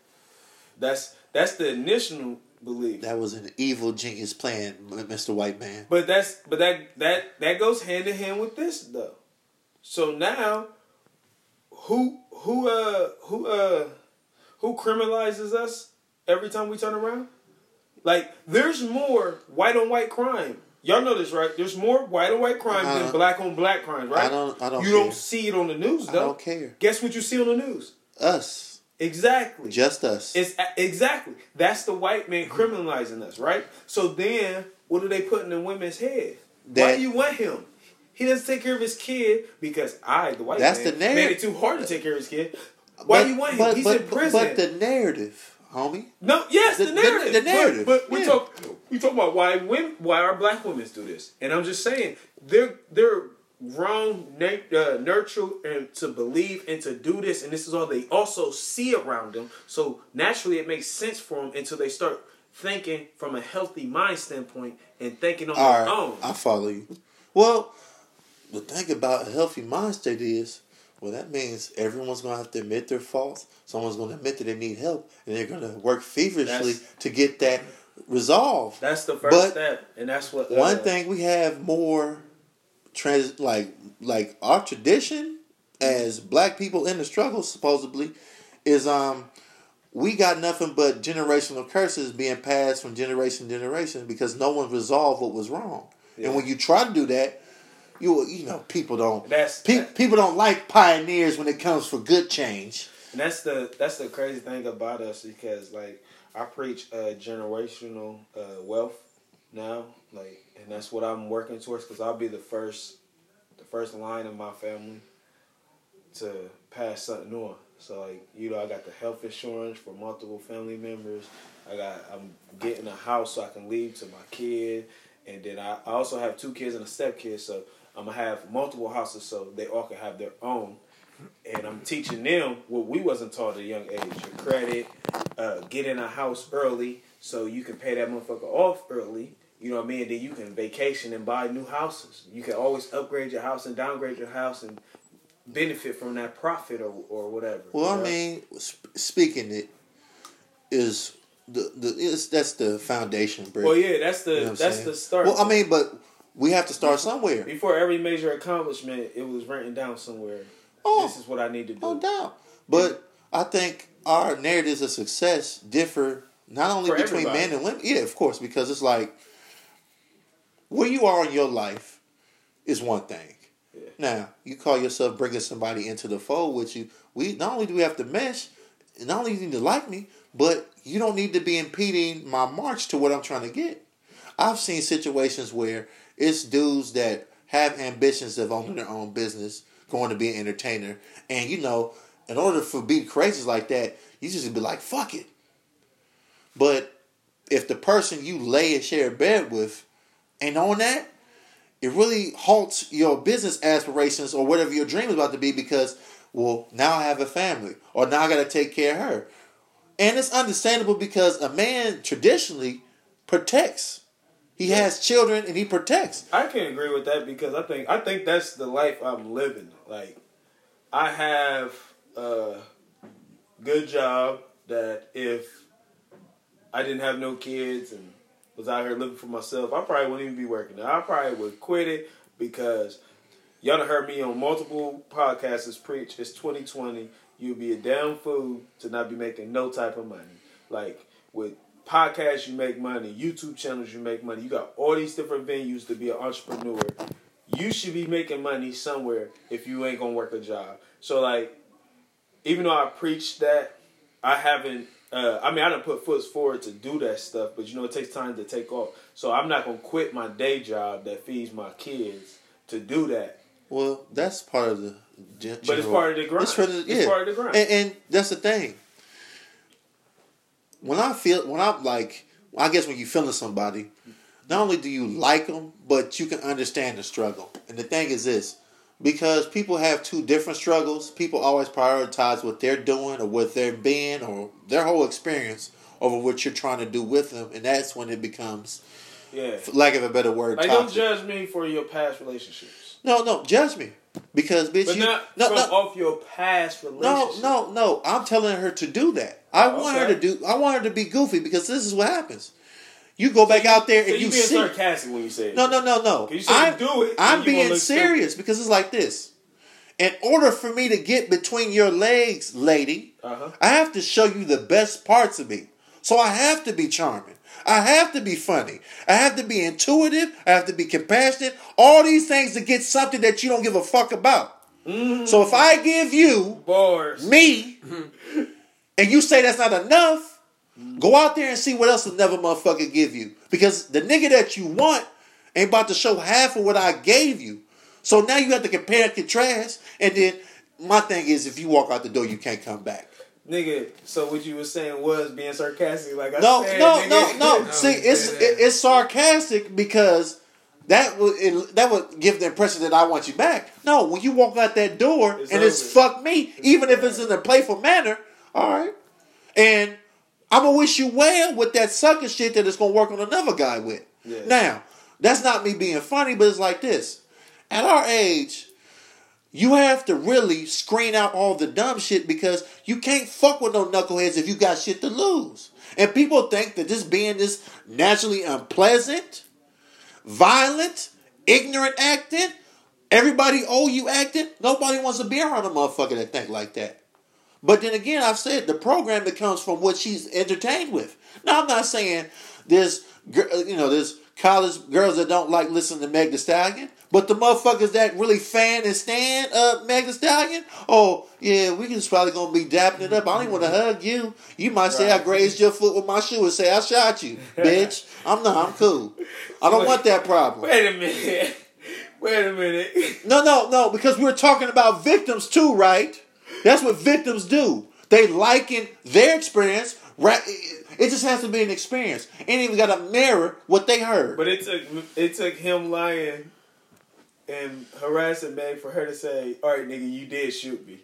That's that's the initial belief. That was an evil genius plan, Mr. White Man. But that's but that that that goes hand in hand with this though. So now, who who uh who uh who criminalizes us every time we turn around? Like there's more white on white crime. Y'all know this, right? There's more white on white crime than black on black crime, right? I don't- I don't You care. don't see it on the news though. I don't care. Guess what you see on the news? Us. Exactly. Just us. It's exactly that's the white man criminalizing us, right? So then, what do they put in the women's head? Why do you want him? He doesn't take care of his kid because I, the white That's man, the narrative. made it too hard to take care of his kid. Why But- do you want him? but- He's but- in prison. But the narrative, homie. no, yes, the, the- the- narrative. the narrative, But, but we yeah. talk we talk about why women, why our black women do this, and I'm just saying they're they're wrong na- uh, nurture and to believe and to do this, and this is all they also see around them. So naturally, it makes sense for them until they start thinking from a healthy mind standpoint and thinking on All their right, own. I follow you. Well, the thing about a healthy mind state is, well, that means everyone's going to have to admit their faults. Someone's going to admit that they need help, and they're going to work feverishly That's- to get that resolved. That's the first But step, and that's what uh, One thing we have more trans like like our tradition as black people in the struggle supposedly is um we got nothing but generational curses being passed from generation to generation because no one resolved what was wrong. And when you try to do that, you you know people don't That's- pe- people don't like pioneers when it comes for good change. And that's the that's the crazy thing about us because like I preach uh, generational uh, wealth now, like, and that's what I'm working towards because I'll be the first, the first line of my family to pass something on. So like you know I got the health insurance for multiple family members. I got I'm getting a house so I can leave to my kid, and then I, I also have two kids and a step kid, so I'm gonna have multiple houses so they all can have their own and I'm teaching them what we wasn't taught at a young age: your credit, uh, get in a house early so you can pay that motherfucker off early. You know what I mean? Then you can vacation and buy new houses. You can always upgrade your house and downgrade your house and benefit from that profit or or whatever. Well, you I mean, sp- speaking it is the the is that's the foundation, bro. well, yeah, that's the You know that's saying? the start. Well, I mean, but we have to start somewhere. before every major accomplishment, it was written down somewhere. Oh. this is what I need to do. No doubt. But I think our narratives of success differ not only For between everybody. men and women. Yeah, of course, because it's like where you are in your life is one thing. Yeah. Now you call yourself bringing somebody into the fold with you. We not only do we have to mesh, not only do you need to like me, but you don't need to be impeding my march to what I'm trying to get. I've seen situations where it's dudes that have ambitions of owning their own business, going to be an entertainer, and you know, in order for be crazy like that, you just be like, fuck it. But if the person you lay and share a bed with ain't on that, it really halts your business aspirations or whatever your dream is about to be because, well, now I have a family or now I got to take care of her. And it's understandable because a man traditionally protects. He has children and he protects. I can agree with that because I think I think that's the life I'm living. Like I have a good job that if I didn't have no kids and was out here living for myself, I probably wouldn't even be working. Now, I probably would quit it because y'all done heard me on multiple podcasts preach it's 2020. You'll be a damn fool to not be making no type of money. Like with podcasts, you make money. YouTube channels, you make money. You got all these different venues to be an entrepreneur. You should be making money somewhere if you ain't gonna work a job. So like, even though I preach that, I haven't. Uh, I mean, I done put foot forward to do that stuff, but you know, it takes time to take off. So I'm not gonna quit my day job that feeds my kids to do that. Well, that's part of the. gen- But it's part of the grind. It's, for the, It's yeah. part of the grind. And, and that's the thing. When I feel, when I'm like, I guess when you feeling somebody, not only do you like them, but you can understand the struggle. And the thing is this, because people have two different struggles, people always prioritize what they're doing or what they're being or their whole experience over what you're trying to do with them, and that's when it becomes, Yeah. for lack of a better word, Like, don't judge me for your past relationships. No, no, judge me. Because bitch, But you not no, from no, off your past relationships. no, no, no. I'm telling her to do that. I want her to do. I want her to be goofy because this is what happens. You go back out there So and you, you being see. sarcastic when you say it. No, no, no, no. I'm, do it, I'm being serious because it's like this. In order for me to get between your legs, lady, Uh-huh. I have to show you the best parts of me. So I have to be charming. I have to be funny. I have to be intuitive. I have to be compassionate. All these things to get something that you don't give a fuck about. Mm-hmm. So if I give you Bars. me *laughs* and you say that's not enough, go out there and see what else the never motherfucker give you. Because the nigga that you want ain't about to show half of what I gave you. So now you have to compare and contrast. And then my thing is if you walk out the door, you can't come back. Nigga, so what you were saying was being sarcastic, like I No, said. no, nigga. no, no. No, *laughs* See, oh, it's it, it's sarcastic because that would it, that would give the impression that I want you back. No, when you walk out that door It's and it's over. fuck me, even if it's in a playful manner, all right. And I'm gonna wish you well with that sucker shit that it's gonna work on another guy with. Yeah. Now, that's not me being funny, but it's like this. At our age, you have to really screen out all the dumb shit because you can't fuck with no knuckleheads if you got shit to lose. And people think that this being this naturally unpleasant, violent, ignorant acting, everybody owe you acting. Nobody wants to be around a motherfucker that think like that. But then again, I've said the program that comes from what she's entertained with. Now, I'm not saying there's, you know, there's college girls that don't like listening to Meg The Stallion, but the motherfuckers that really fan and stand uh, Meg The Stallion, oh, yeah, we just probably going to be dapping it up. I don't even want to hug you. You might say I grazed your foot with my shoe and say I shot you, bitch. *laughs* I'm not, I'm cool. I don't want that problem. Wait a minute. *laughs* Wait a minute. No, no, no, because we're talking about victims too, right? That's what victims do. They liken their experience. Right? It just has to be an experience. Ain't even got to mirror what they heard. But it took it took him lying and harassing Meg for her to say, "All right, nigga, you did shoot me."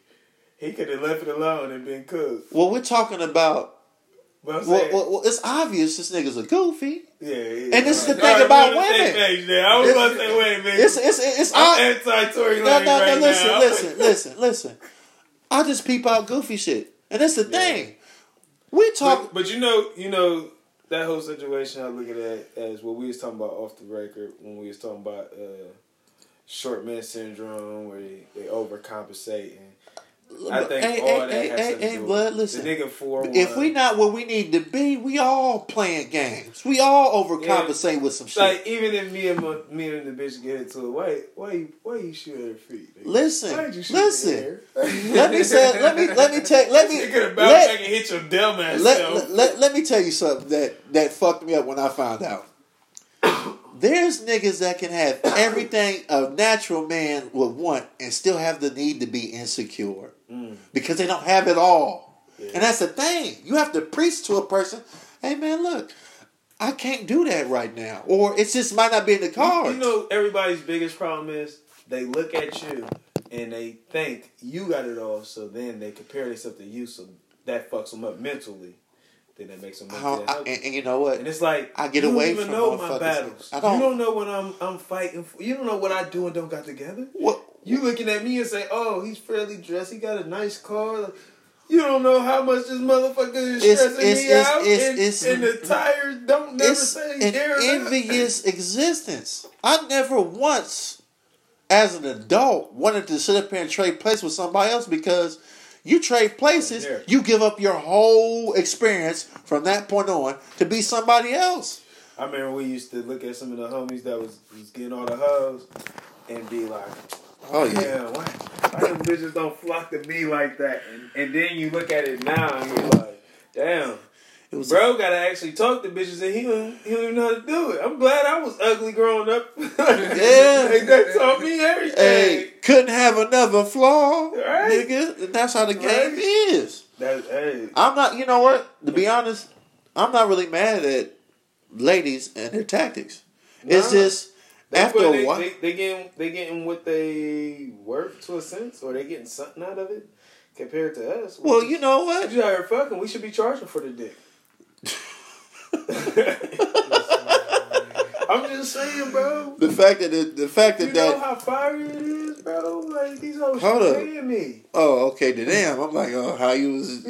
He could have left it alone and been cooked. well, we're talking about. Well, saying, well, well, it's obvious this nigga's a goofy. yeah, yeah. and this is the thing right, about we're on the same women. page. I was about to say, wait a minute. It's it's it's. I'm anti-Tory no, no, no. right listen, now. listen, listen, listen. I just peep out goofy shit, and that's the thing. We talk. But, but you know, you know that whole situation. I look at that as what we was talking about off the record when we was talking about uh, short man syndrome, where they, they overcompensate. And I think hey, all hey, that hey, has hey, to do blood, listen. The nigga four If we not where we need to be, we all playing games. We all overcompensate with some shit. like even if me and my, me and the bitch get into it, why why you why you shoot at her feet? Nigga? Listen, shoot listen. let me say, let me let me take let me *laughs* You let, back and hit your dumb ass let, let, let, let me tell you something that that fucked me up when I found out. *coughs* There's niggas that can have everything a natural man would want and still have the need to be insecure Mm. because they don't have it all. And that's the thing. You have to preach to a person, hey man, look, I can't do that right now. Or it just might not be in the cards. You know, everybody's biggest problem is they look at you and they think you got it all, so then they compare themselves to you, so that fucks them up mentally. Then that makes them oh, I I- mentally and, and you know what? And it's like I get you away don't even from know my battles. I don't- You don't know what I'm I'm fighting for. You don't know what I do and don't got together. What? You looking at me and say, "Oh, he's fairly dressed. He got a nice car." Like, you don't know how much this motherfucker is It's- stressing it's- me it's- out, it's- and, it's- and the tires don't never it's say an air or nothing. envious existence. I never once, as an adult, wanted to sit up here and trade place with somebody else because You trade places, Yeah. you give up your whole experience from that point on to be somebody else. I remember we used to look at some of the homies that was, was getting all the hoes and be like, Oh yeah. Damn, why, why them bitches don't flock to me like that? And, and then you look at it now and you're like, damn, It was bro gotta actually talk to bitches and he don't, he don't even know how to do it. I'm glad I was ugly growing up. *laughs* Yeah. Like, that taught me everything. Hey, couldn't have another flaw, Right. nigga. And that's how the game Right. is. That, hey, I'm not. You know what? To be honest, I'm not really mad at ladies and their tactics. It's Nah. just after they, while. they, they getting they getting what they worth to a sense, or they getting something out of it compared to us. well, you know what? You out here fucking, we should be charging for the dick. *laughs* *laughs* I'm just saying, bro. The fact that the, the fact that You know that how fiery it is, bro. Like these hoes Hold up. me. oh okay the damn I'm like oh how you was *laughs*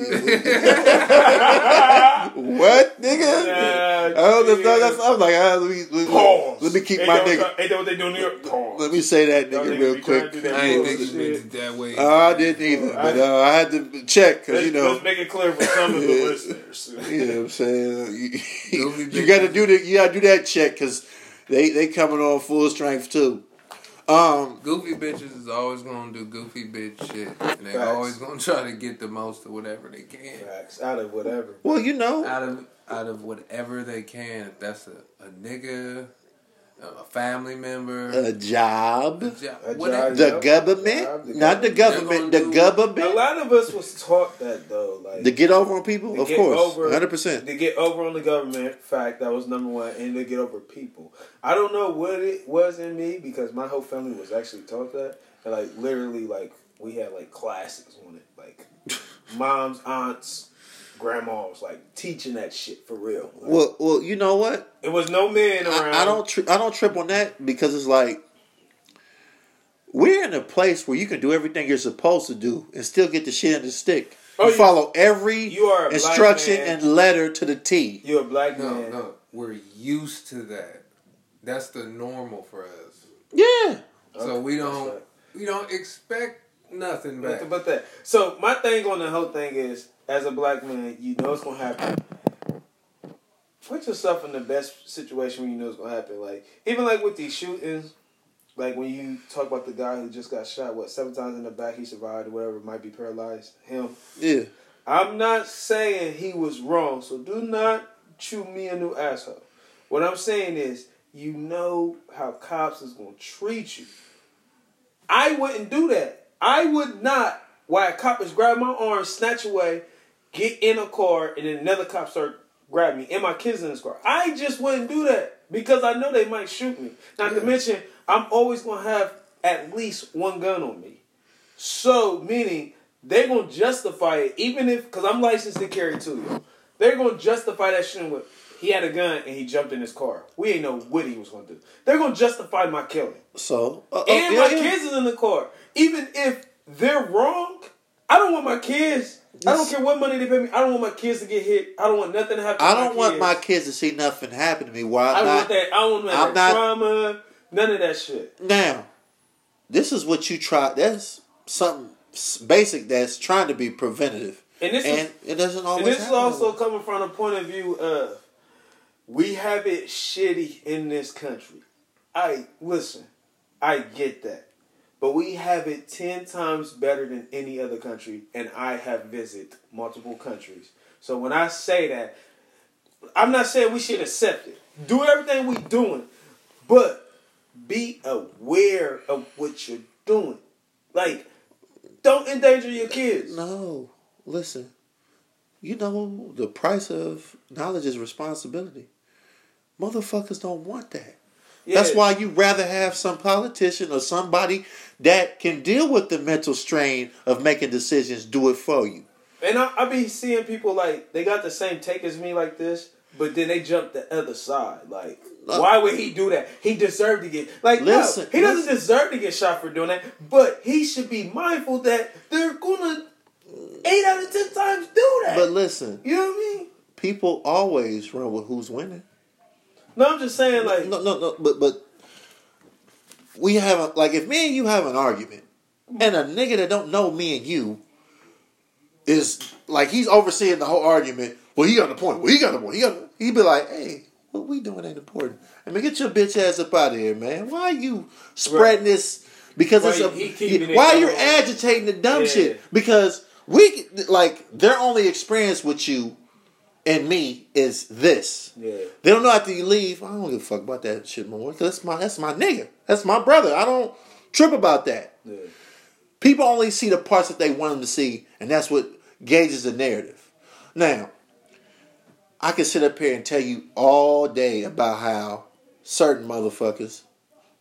what nigga Nah, oh that's, yeah. that's I'm like ah, let me let me, Pause. let me keep Ain't my that what- nigga Ain't that what they do in New York? Pause. let me say that nigga niggas real quick to do that I ain't bullshit. thinking it that way. Oh, I didn't either, but uh, I had to check because you know let's make it clear for some of the listeners. You know what I'm saying? You, you got to do the you got to do that check because they they coming on full strength too. Um, Goofy bitches is always gonna do goofy bitch shit, and they Facts. always gonna try to get the most of whatever they can Facts. Out of whatever. well, you know, out of out of whatever they can. If that's a, a nigga, a family member, a job, a job, A job. the Yep. government, Job, the not the government, government. the They're A lot of us was taught that though, like To get over on people, of course, over- hundred percent. to get over on the government. Fact that was number one, and to get over people. I don't know what it was in me because my whole family was actually taught that, and like literally, like we had like classes on it, like *laughs* moms, aunts, grandmas, like teaching that shit for real. Like, Well, well, you know what? it was no men around. I, I don't tri- I don't trip on that because it's like we're in a place where you can do everything you're supposed to do and still get the shit in the stick. Oh, you you- follow every you are instruction and letter to the T. You're a black No, man. no, no, we're used to that. That's the normal for us. Yeah. So we don't right. we don't expect nothing back. But, but that. So my thing on the whole thing is, as a black man, you know it's gonna happen. Put yourself in the best situation when you know it's gonna happen. Like even like with these shootings, like when you talk about the guy who just got shot, what seven times in the back, he survived or whatever, might be paralyzed. Him. Yeah. I'm not saying he was wrong, so do not chew me a new asshole. What I'm saying is, you know how cops is gonna treat you. I wouldn't do that. I would not. Why a cop is grab my arm, snatch away, get in a car, and then another cop start grab me and my kids in this car. I just wouldn't do that because I know they might shoot me. Not to mention, I'm always gonna have at least one gun on me. So, meaning they're gonna justify it, even if because I'm licensed to carry too. Yo. They're gonna justify that shit with he had a gun and he jumped in his car. We ain't know what he was gonna do. They're gonna justify my killing, So uh, uh, and yeah, my yeah. kids is in the car. Even if they're wrong, I don't want my kids. I don't care what money they pay me. I don't want my kids to get hit. I don't want nothing to happen. I don't my want kids. my kids to see nothing happen to me. While I don't want that. I don't want that not- trauma. None of that shit. now. This is what you try. That's something basic that's trying to be preventative, And this and is it doesn't always. And this is also coming from a point of view of we have it shitty in this country. I listen, I get that. But we have it ten times better than any other country, and I have visited multiple countries. So when I say that, I'm not saying we should accept it. Do everything we're doing, but be aware of what you're doing. Like, don't endanger your kids. No, listen. You know the price of knowledge is responsibility. Motherfuckers don't want that. That's why you rather have some politician or somebody that can deal with the mental strain of making decisions do it for you. And I, I be seeing people like they got the same take as me like this, but then they jump the other side. Like, why would he do that? He deserved to get like Listen, no, he doesn't listen. deserve to get shot for doing that. But he should be mindful that they're gonna eight out of ten times do that. But listen, you know what I mean? people always run with who's winning. No, I'm just saying like No, no, no. But but we have a, like if me and you have an argument, mm-hmm. and a nigga that don't know me and you is like he's overseeing the whole argument. Well, he got the point. Well, he got the point. He got. He'd be like, "Hey, what we doing ain't important. I mean, get your bitch ass up out of here, man. Why are you spreading this? Because Why it's a. he keeping it why you're agitating the dumb Yeah. shit? Because we like their only experience with you and me is this. Yeah. They don't know after you leave. I don't give a fuck about that shit more. That's my that's my nigga. That's my brother. I don't trip about that. Yeah. People only see the parts that they want them to see, and that's what gauges the narrative. Now, I can sit up here and tell you all day about how certain motherfuckers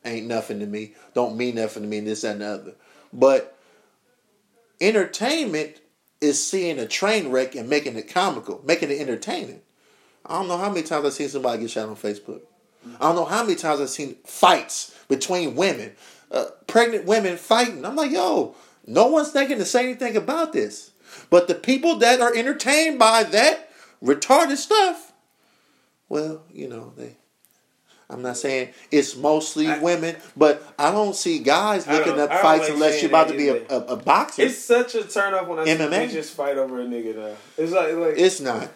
ain't nothing to me, don't mean nothing to me, and this that, and the other. But entertainment is seeing a train wreck and making it comical, making it entertaining. I don't know how many times I've seen somebody get shot on Facebook. I don't know how many times I've seen fights between women, uh, pregnant women fighting. I'm like, yo, no one's thinking to say anything about this. But the people that are entertained by that retarded stuff, well, you know, they. I'm not saying it's mostly I- women, but I don't see guys looking up fights unless you're about to be a, a, a boxer. It's such a turn off when I see MMA? bitches fight over a nigga now. It's like like it's not.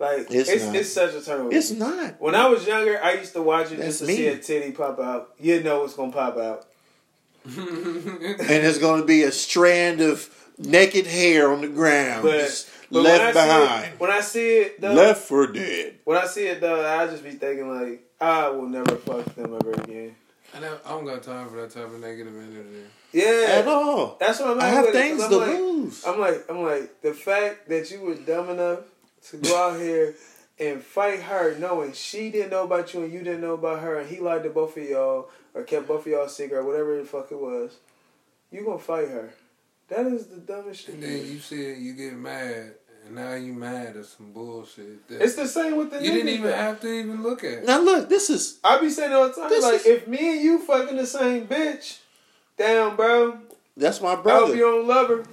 like it's it's not. it's, such a turn off. It's not. When I was younger, I used to watch it That's just to see me. a titty pop out. You know it's gonna pop out. *laughs* and there's going to be a strand of naked hair on the ground, But, just but when I left it- behind, when I see it, though, left for dead. when I see it though, I just be thinking like, I will never fuck them ever again. I, never, I don't got time for that type of negative energy. Yeah, At all, that's what I'm. I have with it, 'cause things I'm to like, lose. I'm like, I'm like, the fact that you were dumb enough to go out here and fight her, knowing she didn't know about you and you didn't know about her, and he lied to both of y'all or kept both of y'all secret or whatever the fuck it was. You gonna fight her? That is the dumbest shit. And then you see you get mad, and now you mad at some bullshit. That It's the same with the you didn't even have to even look at. Now look, this is I be saying all the time, like is- if me and you fucking the same bitch, damn, bro, that's my I hope you don't love her.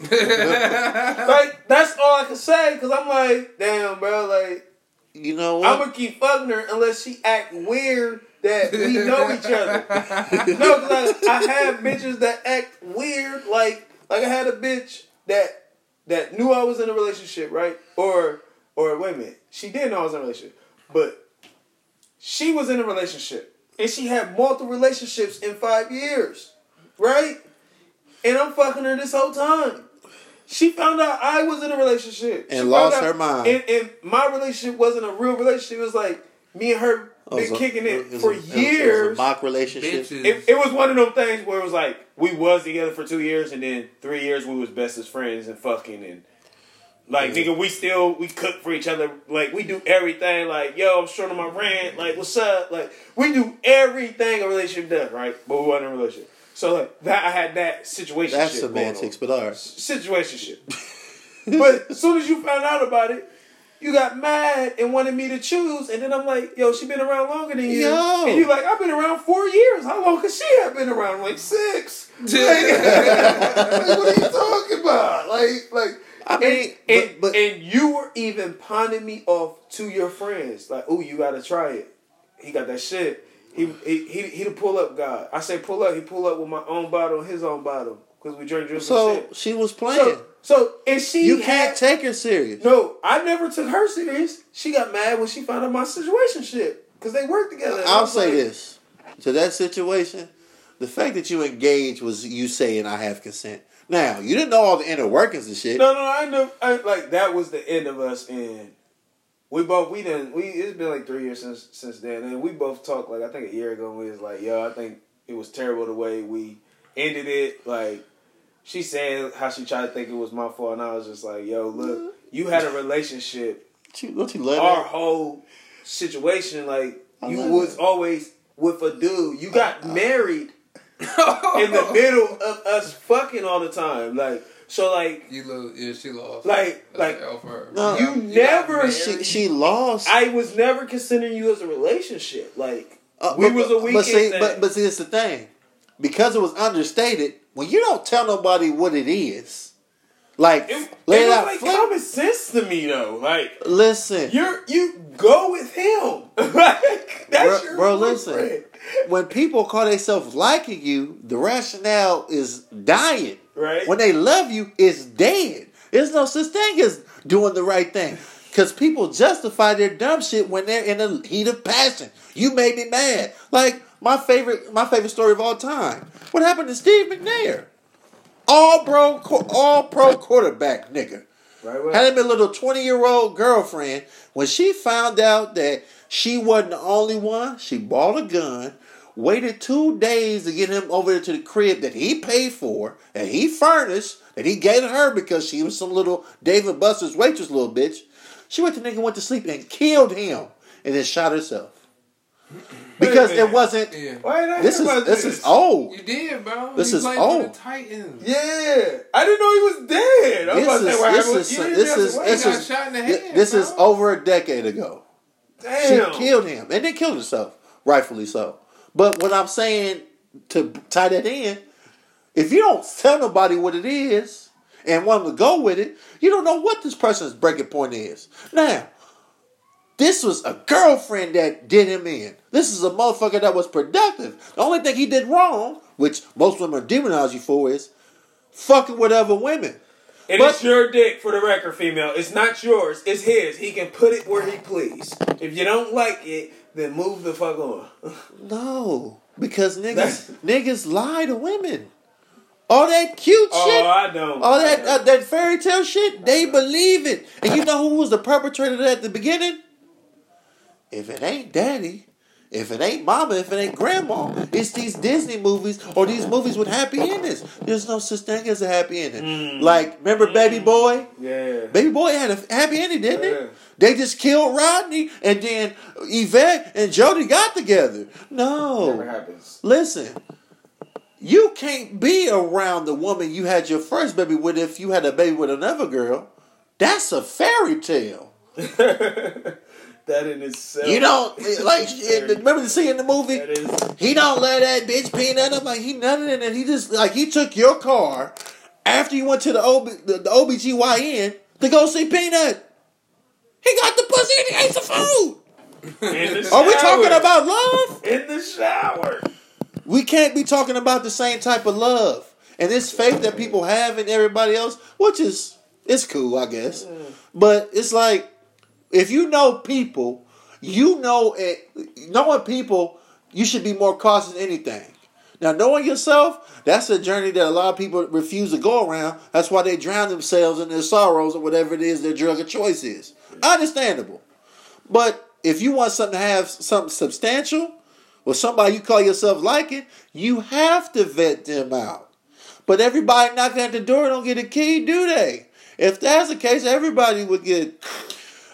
*laughs* like that's all I can say, cause I'm like, damn, bro, like. You know I'm gonna keep fucking her unless she act weird that we know each other. *laughs* no, cause I, I have bitches that act weird. Like, like I had a bitch that that knew I was in a relationship, right? Or, or wait a minute, she didn't know I was in a relationship, but she was in a relationship and she had multiple relationships in five years, right? And I'm fucking her this whole time. She found out I was in a relationship And She lost out- her mind. And, and my relationship wasn't a real relationship. It was like me and her been was a- kicking it, was for a- it was a years. mock relationship. It, it was one of them things where it was like we was together for two years and then three years we was best as friends and fucking and like nigga we still we cook for each other. Like we do everything like yo I'm short on my rent like what's up? Like we do everything a relationship does right? But we wasn't in a relationship. So like that I had that situation That's shit going semantics, but all right. situation shit *laughs* but as soon as you found out about it you got mad and wanted me to choose, and then I'm like, "Yo, she been around longer than you." Yo. And you like, "I've been around four years. How long has she have been around?" I'm like six. *laughs* Like, *laughs* like, what are you talking about? Like, like. I mean, and, but- but- and you were even pawning me off to your friends, like, "Oh, you gotta try it." He got that shit. He he he, he the pull up guy. I say pull up. He pull up with my own bottle, his own bottle, because we drink drinks and So shit. she was playing. So, so and she you can't take her serious. no, I never took her serious. She got mad when she found out my situation shit because they worked together. I'll say like, this to that situation: the fact that you engaged was you saying I have consent. Now you didn't know all the inner workings and shit. No, no, I know. I, like that was the end of us, and we both we didn't. We it's been like three years since since then, and we both talked like I think a year ago. We was like, yo, I think it was terrible the way we ended it. Like she said how she tried to think it was my fault, and I was just like, yo, look, you had a relationship Don't you, don't you love our that? whole situation, like I you love was it. always with a dude. You got married *laughs* in the middle of us fucking all the time. Like so like You lo- yeah, she lost. like That's like an L for her. No. you got never. She she lost. I was never considering you as a relationship. Like Uh, we but- was a but- weekend But see, thing. but but see, it's the thing because it was understated. When you don't tell nobody what it is, like it, lay it out. like flat. common sense to me though. Like Listen, you're you go with him. *laughs* like that's Bro- your bro, listen. when people call themselves liking you, the rationale is dying. Right. When they love you, it's dead. There's no such thing as doing the right thing. Because people justify their dumb shit when they're in the heat of passion. You made me mad. Like my favorite, my favorite story of all time. What happened to Steve McNair? All pro, all pro quarterback nigga. Right. Well, Had him a little 20 year old girlfriend. When she found out that she wasn't the only one, she bought a gun, waited two days to get him over to the crib that he paid for, and he furnished, that he gave to her because she was some little Dave & Buster's waitress little bitch. She went to nigga went to sleep and killed him and then shot herself. *laughs* Because it wasn't. Yeah. why did I This is about this is old. You did, bro. This He is played old. For the Titans. Yeah, I didn't know he was dead. I was about to This say is this happened. is this is this is shot in the head, this bro. is over a decade ago. Damn. She killed him and then killed herself, rightfully so. But what I'm saying to tie that in, if you don't tell nobody what it is and want them to go with it, you don't know what this person's breaking point is. Now, this was a girlfriend that did him in. This is a motherfucker that was productive. The only thing he did wrong, which most women demonize you for, is fucking with other women. And But- it's your dick for the record, female. It's not yours. It's his. He can put it where he please. If you don't like it, then move the fuck on. *laughs* No, because niggas That's- niggas lie to women. All that cute Oh, shit, I don't. all that uh, that fairy tale shit, they believe it. And you know who was the perpetrator of that at the beginning? If it ain't daddy, if it ain't mama, if it ain't grandma, it's these Disney movies or these movies with happy endings. There's no such thing as a happy ending. Mm. Like, remember Baby Boy? yeah. Baby Boy had a happy ending, didn't Yeah. it? They just killed Rodney, and then Yvette and Jody got together. No, Never happens. listen. You can't be around the woman you had your first baby with if you had a baby with another girl. That's a fairy tale. *laughs* that in itself. You don't *laughs* like. Remember the scene in the movie? He don't let that bitch peanut. I'm like, he in and he just like he took your car after you went to the OB, the, the OBGYN to go see Peanut. He got the pussy and he ate some food. Are we talking about love? in the shower? We can't be talking about the same type of love and this faith that people have in everybody else, which is it's cool, I guess. But it's like if you know people, you know it. Knowing people, you should be more cautious than anything. Now, knowing yourself, that's a journey that a lot of people refuse to go around. That's why they drown themselves in their sorrows or whatever it is their drug of choice is. Understandable. But if you want something to have something substantial, or somebody you call yourself liking, you have to vet them out. But everybody knocking at the door don't get a key, do they? If that's the case, everybody would get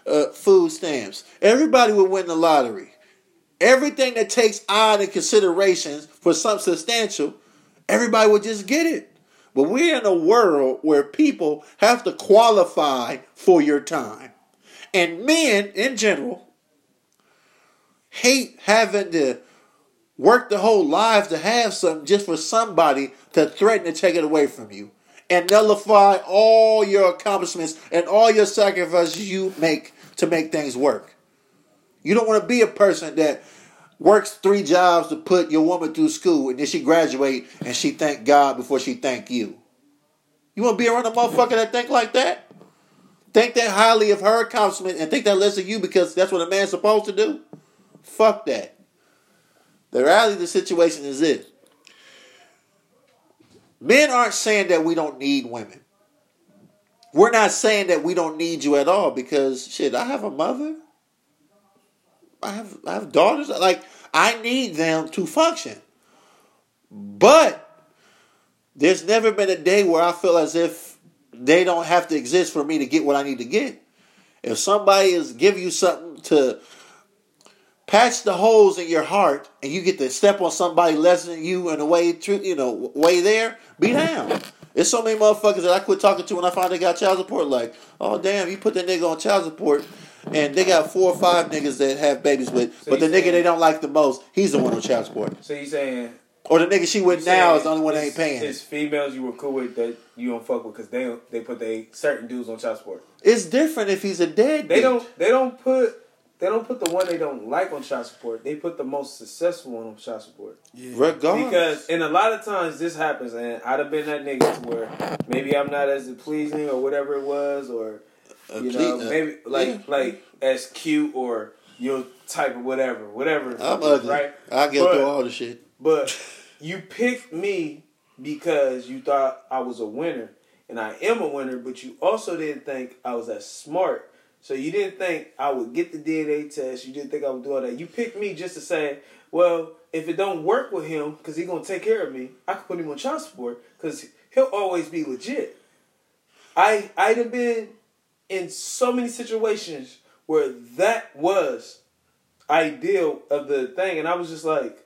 uh, food stamps. Everybody would win the lottery. Everything that takes on and considerations for something substantial, everybody would just get it. But we're in a world where people have to qualify for your time. And men in general hate having to work their whole lives to have something just for somebody to threaten to take it away from you and nullify all your accomplishments and all your sacrifices you make to make things work. You don't want to be a person that works three jobs to put your woman through school and then she graduate and she thank God before she thank you. You want to be around a motherfucker that think like that? Think that highly of her accomplishment and think that less of you because that's what a man's supposed to do? Fuck that. The reality of the situation is this. Men aren't saying that we don't need women. We're not saying that we don't need you at all because shit, I have a mother. I have I have daughters. Like I need them to function. But there's never been a day where I feel as if they don't have to exist for me to get what I need to get. If somebody is give you something to patch the holes in your heart and you get to step on somebody less than you in a way you know way there be down there's so many motherfuckers that i quit talking to when i found they got child support like oh damn you put that nigga on child support and they got four or five niggas that have babies with So but the you nigga they don't like the most he's the one on child support So you saying? or the nigga she with now is the only one that ain't paying It's females you were cool with that you don't fuck with because they they put they certain dudes on child support. it's different if he's a dead They don't they don't put they don't put the one they don't like on child support. They put the most successful one on child support. Yeah. Regardless. Because and a lot of times this happens, and I'd have been that nigga to where maybe I'm not as pleasing or whatever it was, or you know maybe like yeah. like as cute or your type of whatever, whatever. I'm ugly. right? I get But- through all the shit. But *laughs* you picked me because you thought I was a winner, and I am a winner. But you also didn't think I was as smart. So you didn't think I would get the DNA test. You didn't think I would do all that. You picked me just to say, well, if it don't work with him, because he gonna take care of me, I can put him on child support because he'll always be legit. I I'd have been in so many situations where that was ideal of the thing, and I was just like,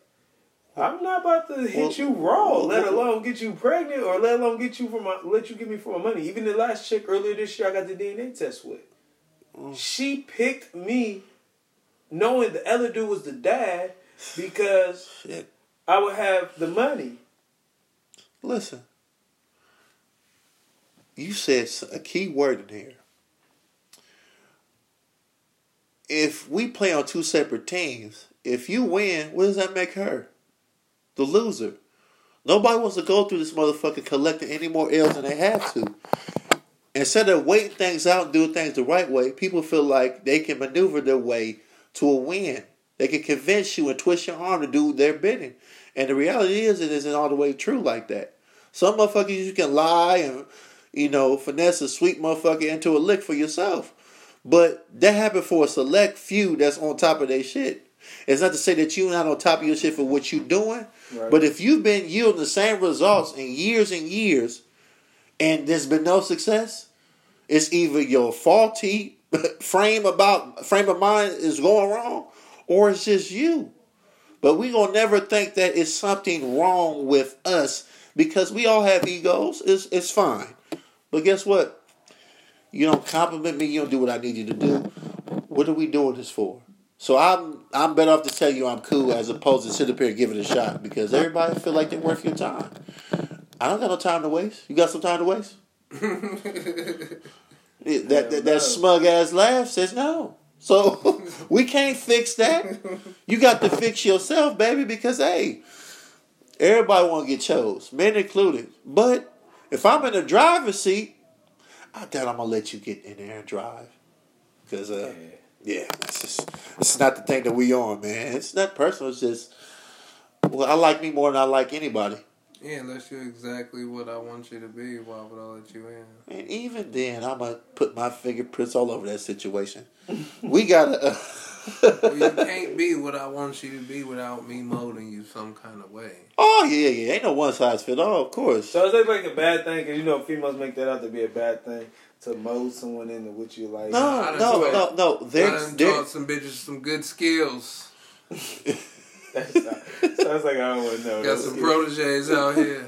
I'm not about to hit Well- you raw, well, let alone get you pregnant or let alone get you for my let you give me for my money. Even the last chick earlier this year, I got the DNA test with. Mm. She picked me, knowing the other dude was the dad, because Shit. I would have the money. Listen. You said a key word in here. If we play on two separate teams, if you win, what does that make her? The loser. Nobody wants to go through this motherfucker collecting any more L's than they have to. Instead of waiting things out and doing things the right way, people feel like they can maneuver their way to a win. They can convince you and twist your arm to do their bidding. And the reality is, it isn't all the way true like that. Some motherfuckers you can lie and, you know, finesse a sweet motherfucker into a lick for yourself. But that happened for a select few that's on top of their shit. It's not to say that you're not on top of your shit for what you're doing. Right. But if you've been yielding the same results in years and years and there's been no success, it's either your faulty frame about frame of mind is going wrong or it's just you. But we gonna never think that it's something wrong with us because we all have egos. It's it's fine. But guess what? You don't compliment me, you don't do what I need you to do. What are we doing this for? So I'm I'm better off to tell you I'm cool as opposed to sit up here and give it a shot because everybody feel like they're worth your time. I don't got no time to waste. You got some time to waste? Yeah, that that, that smug ass laugh says no. So *laughs* we can't fix that. You got to fix yourself, baby, because hey, everybody want to get chose, men included. But if I'm in the driver's seat, I doubt I'm gonna let you get in there and drive, because uh, yeah, it's just it's not the thing that we on, man. It's not personal. It's just well, I like me more than I like anybody. Yeah, unless you're exactly what I want you to be, why would I let you in? And even then, I'm gonna put my fingerprints all over that situation. we gotta. Uh, you *laughs* can't be what I want you to be without me molding you some kind of way. oh yeah, yeah. Ain't no one size fit all, of course. So is that like a bad thing? Because you know females make that out to be a bad thing to mold someone into what you like. No, no, no, no. They're, done they're, taught some bitches some good skills. *laughs* That sounds, sounds like I don't want to know. Got some proteges out here.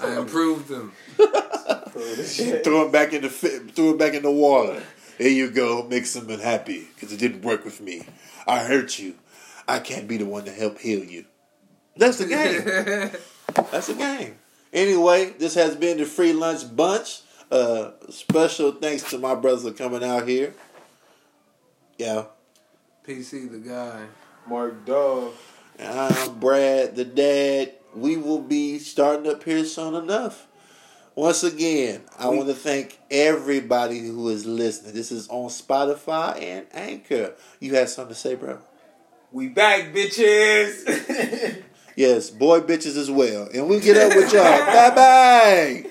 I *laughs* improved them. protege. throw it back in the fi- throw it back in the water. Here you go, make someone unhappy because it didn't work with me. I hurt you. I can't be the one to help heal you. That's the game. *laughs* That's the game. Anyway, this has been the free lunch bunch. Uh, special thanks to my brothers for coming out here. Yeah, PC the guy. Markdog. I'm Brad, the dad. We will be starting up here soon enough. Once again, I want to thank everybody who is listening. This is on Spotify and Anchor. You had something to say, bro? We back, bitches. *laughs* Yes, boy bitches as well. And we get up with y'all. bye bye.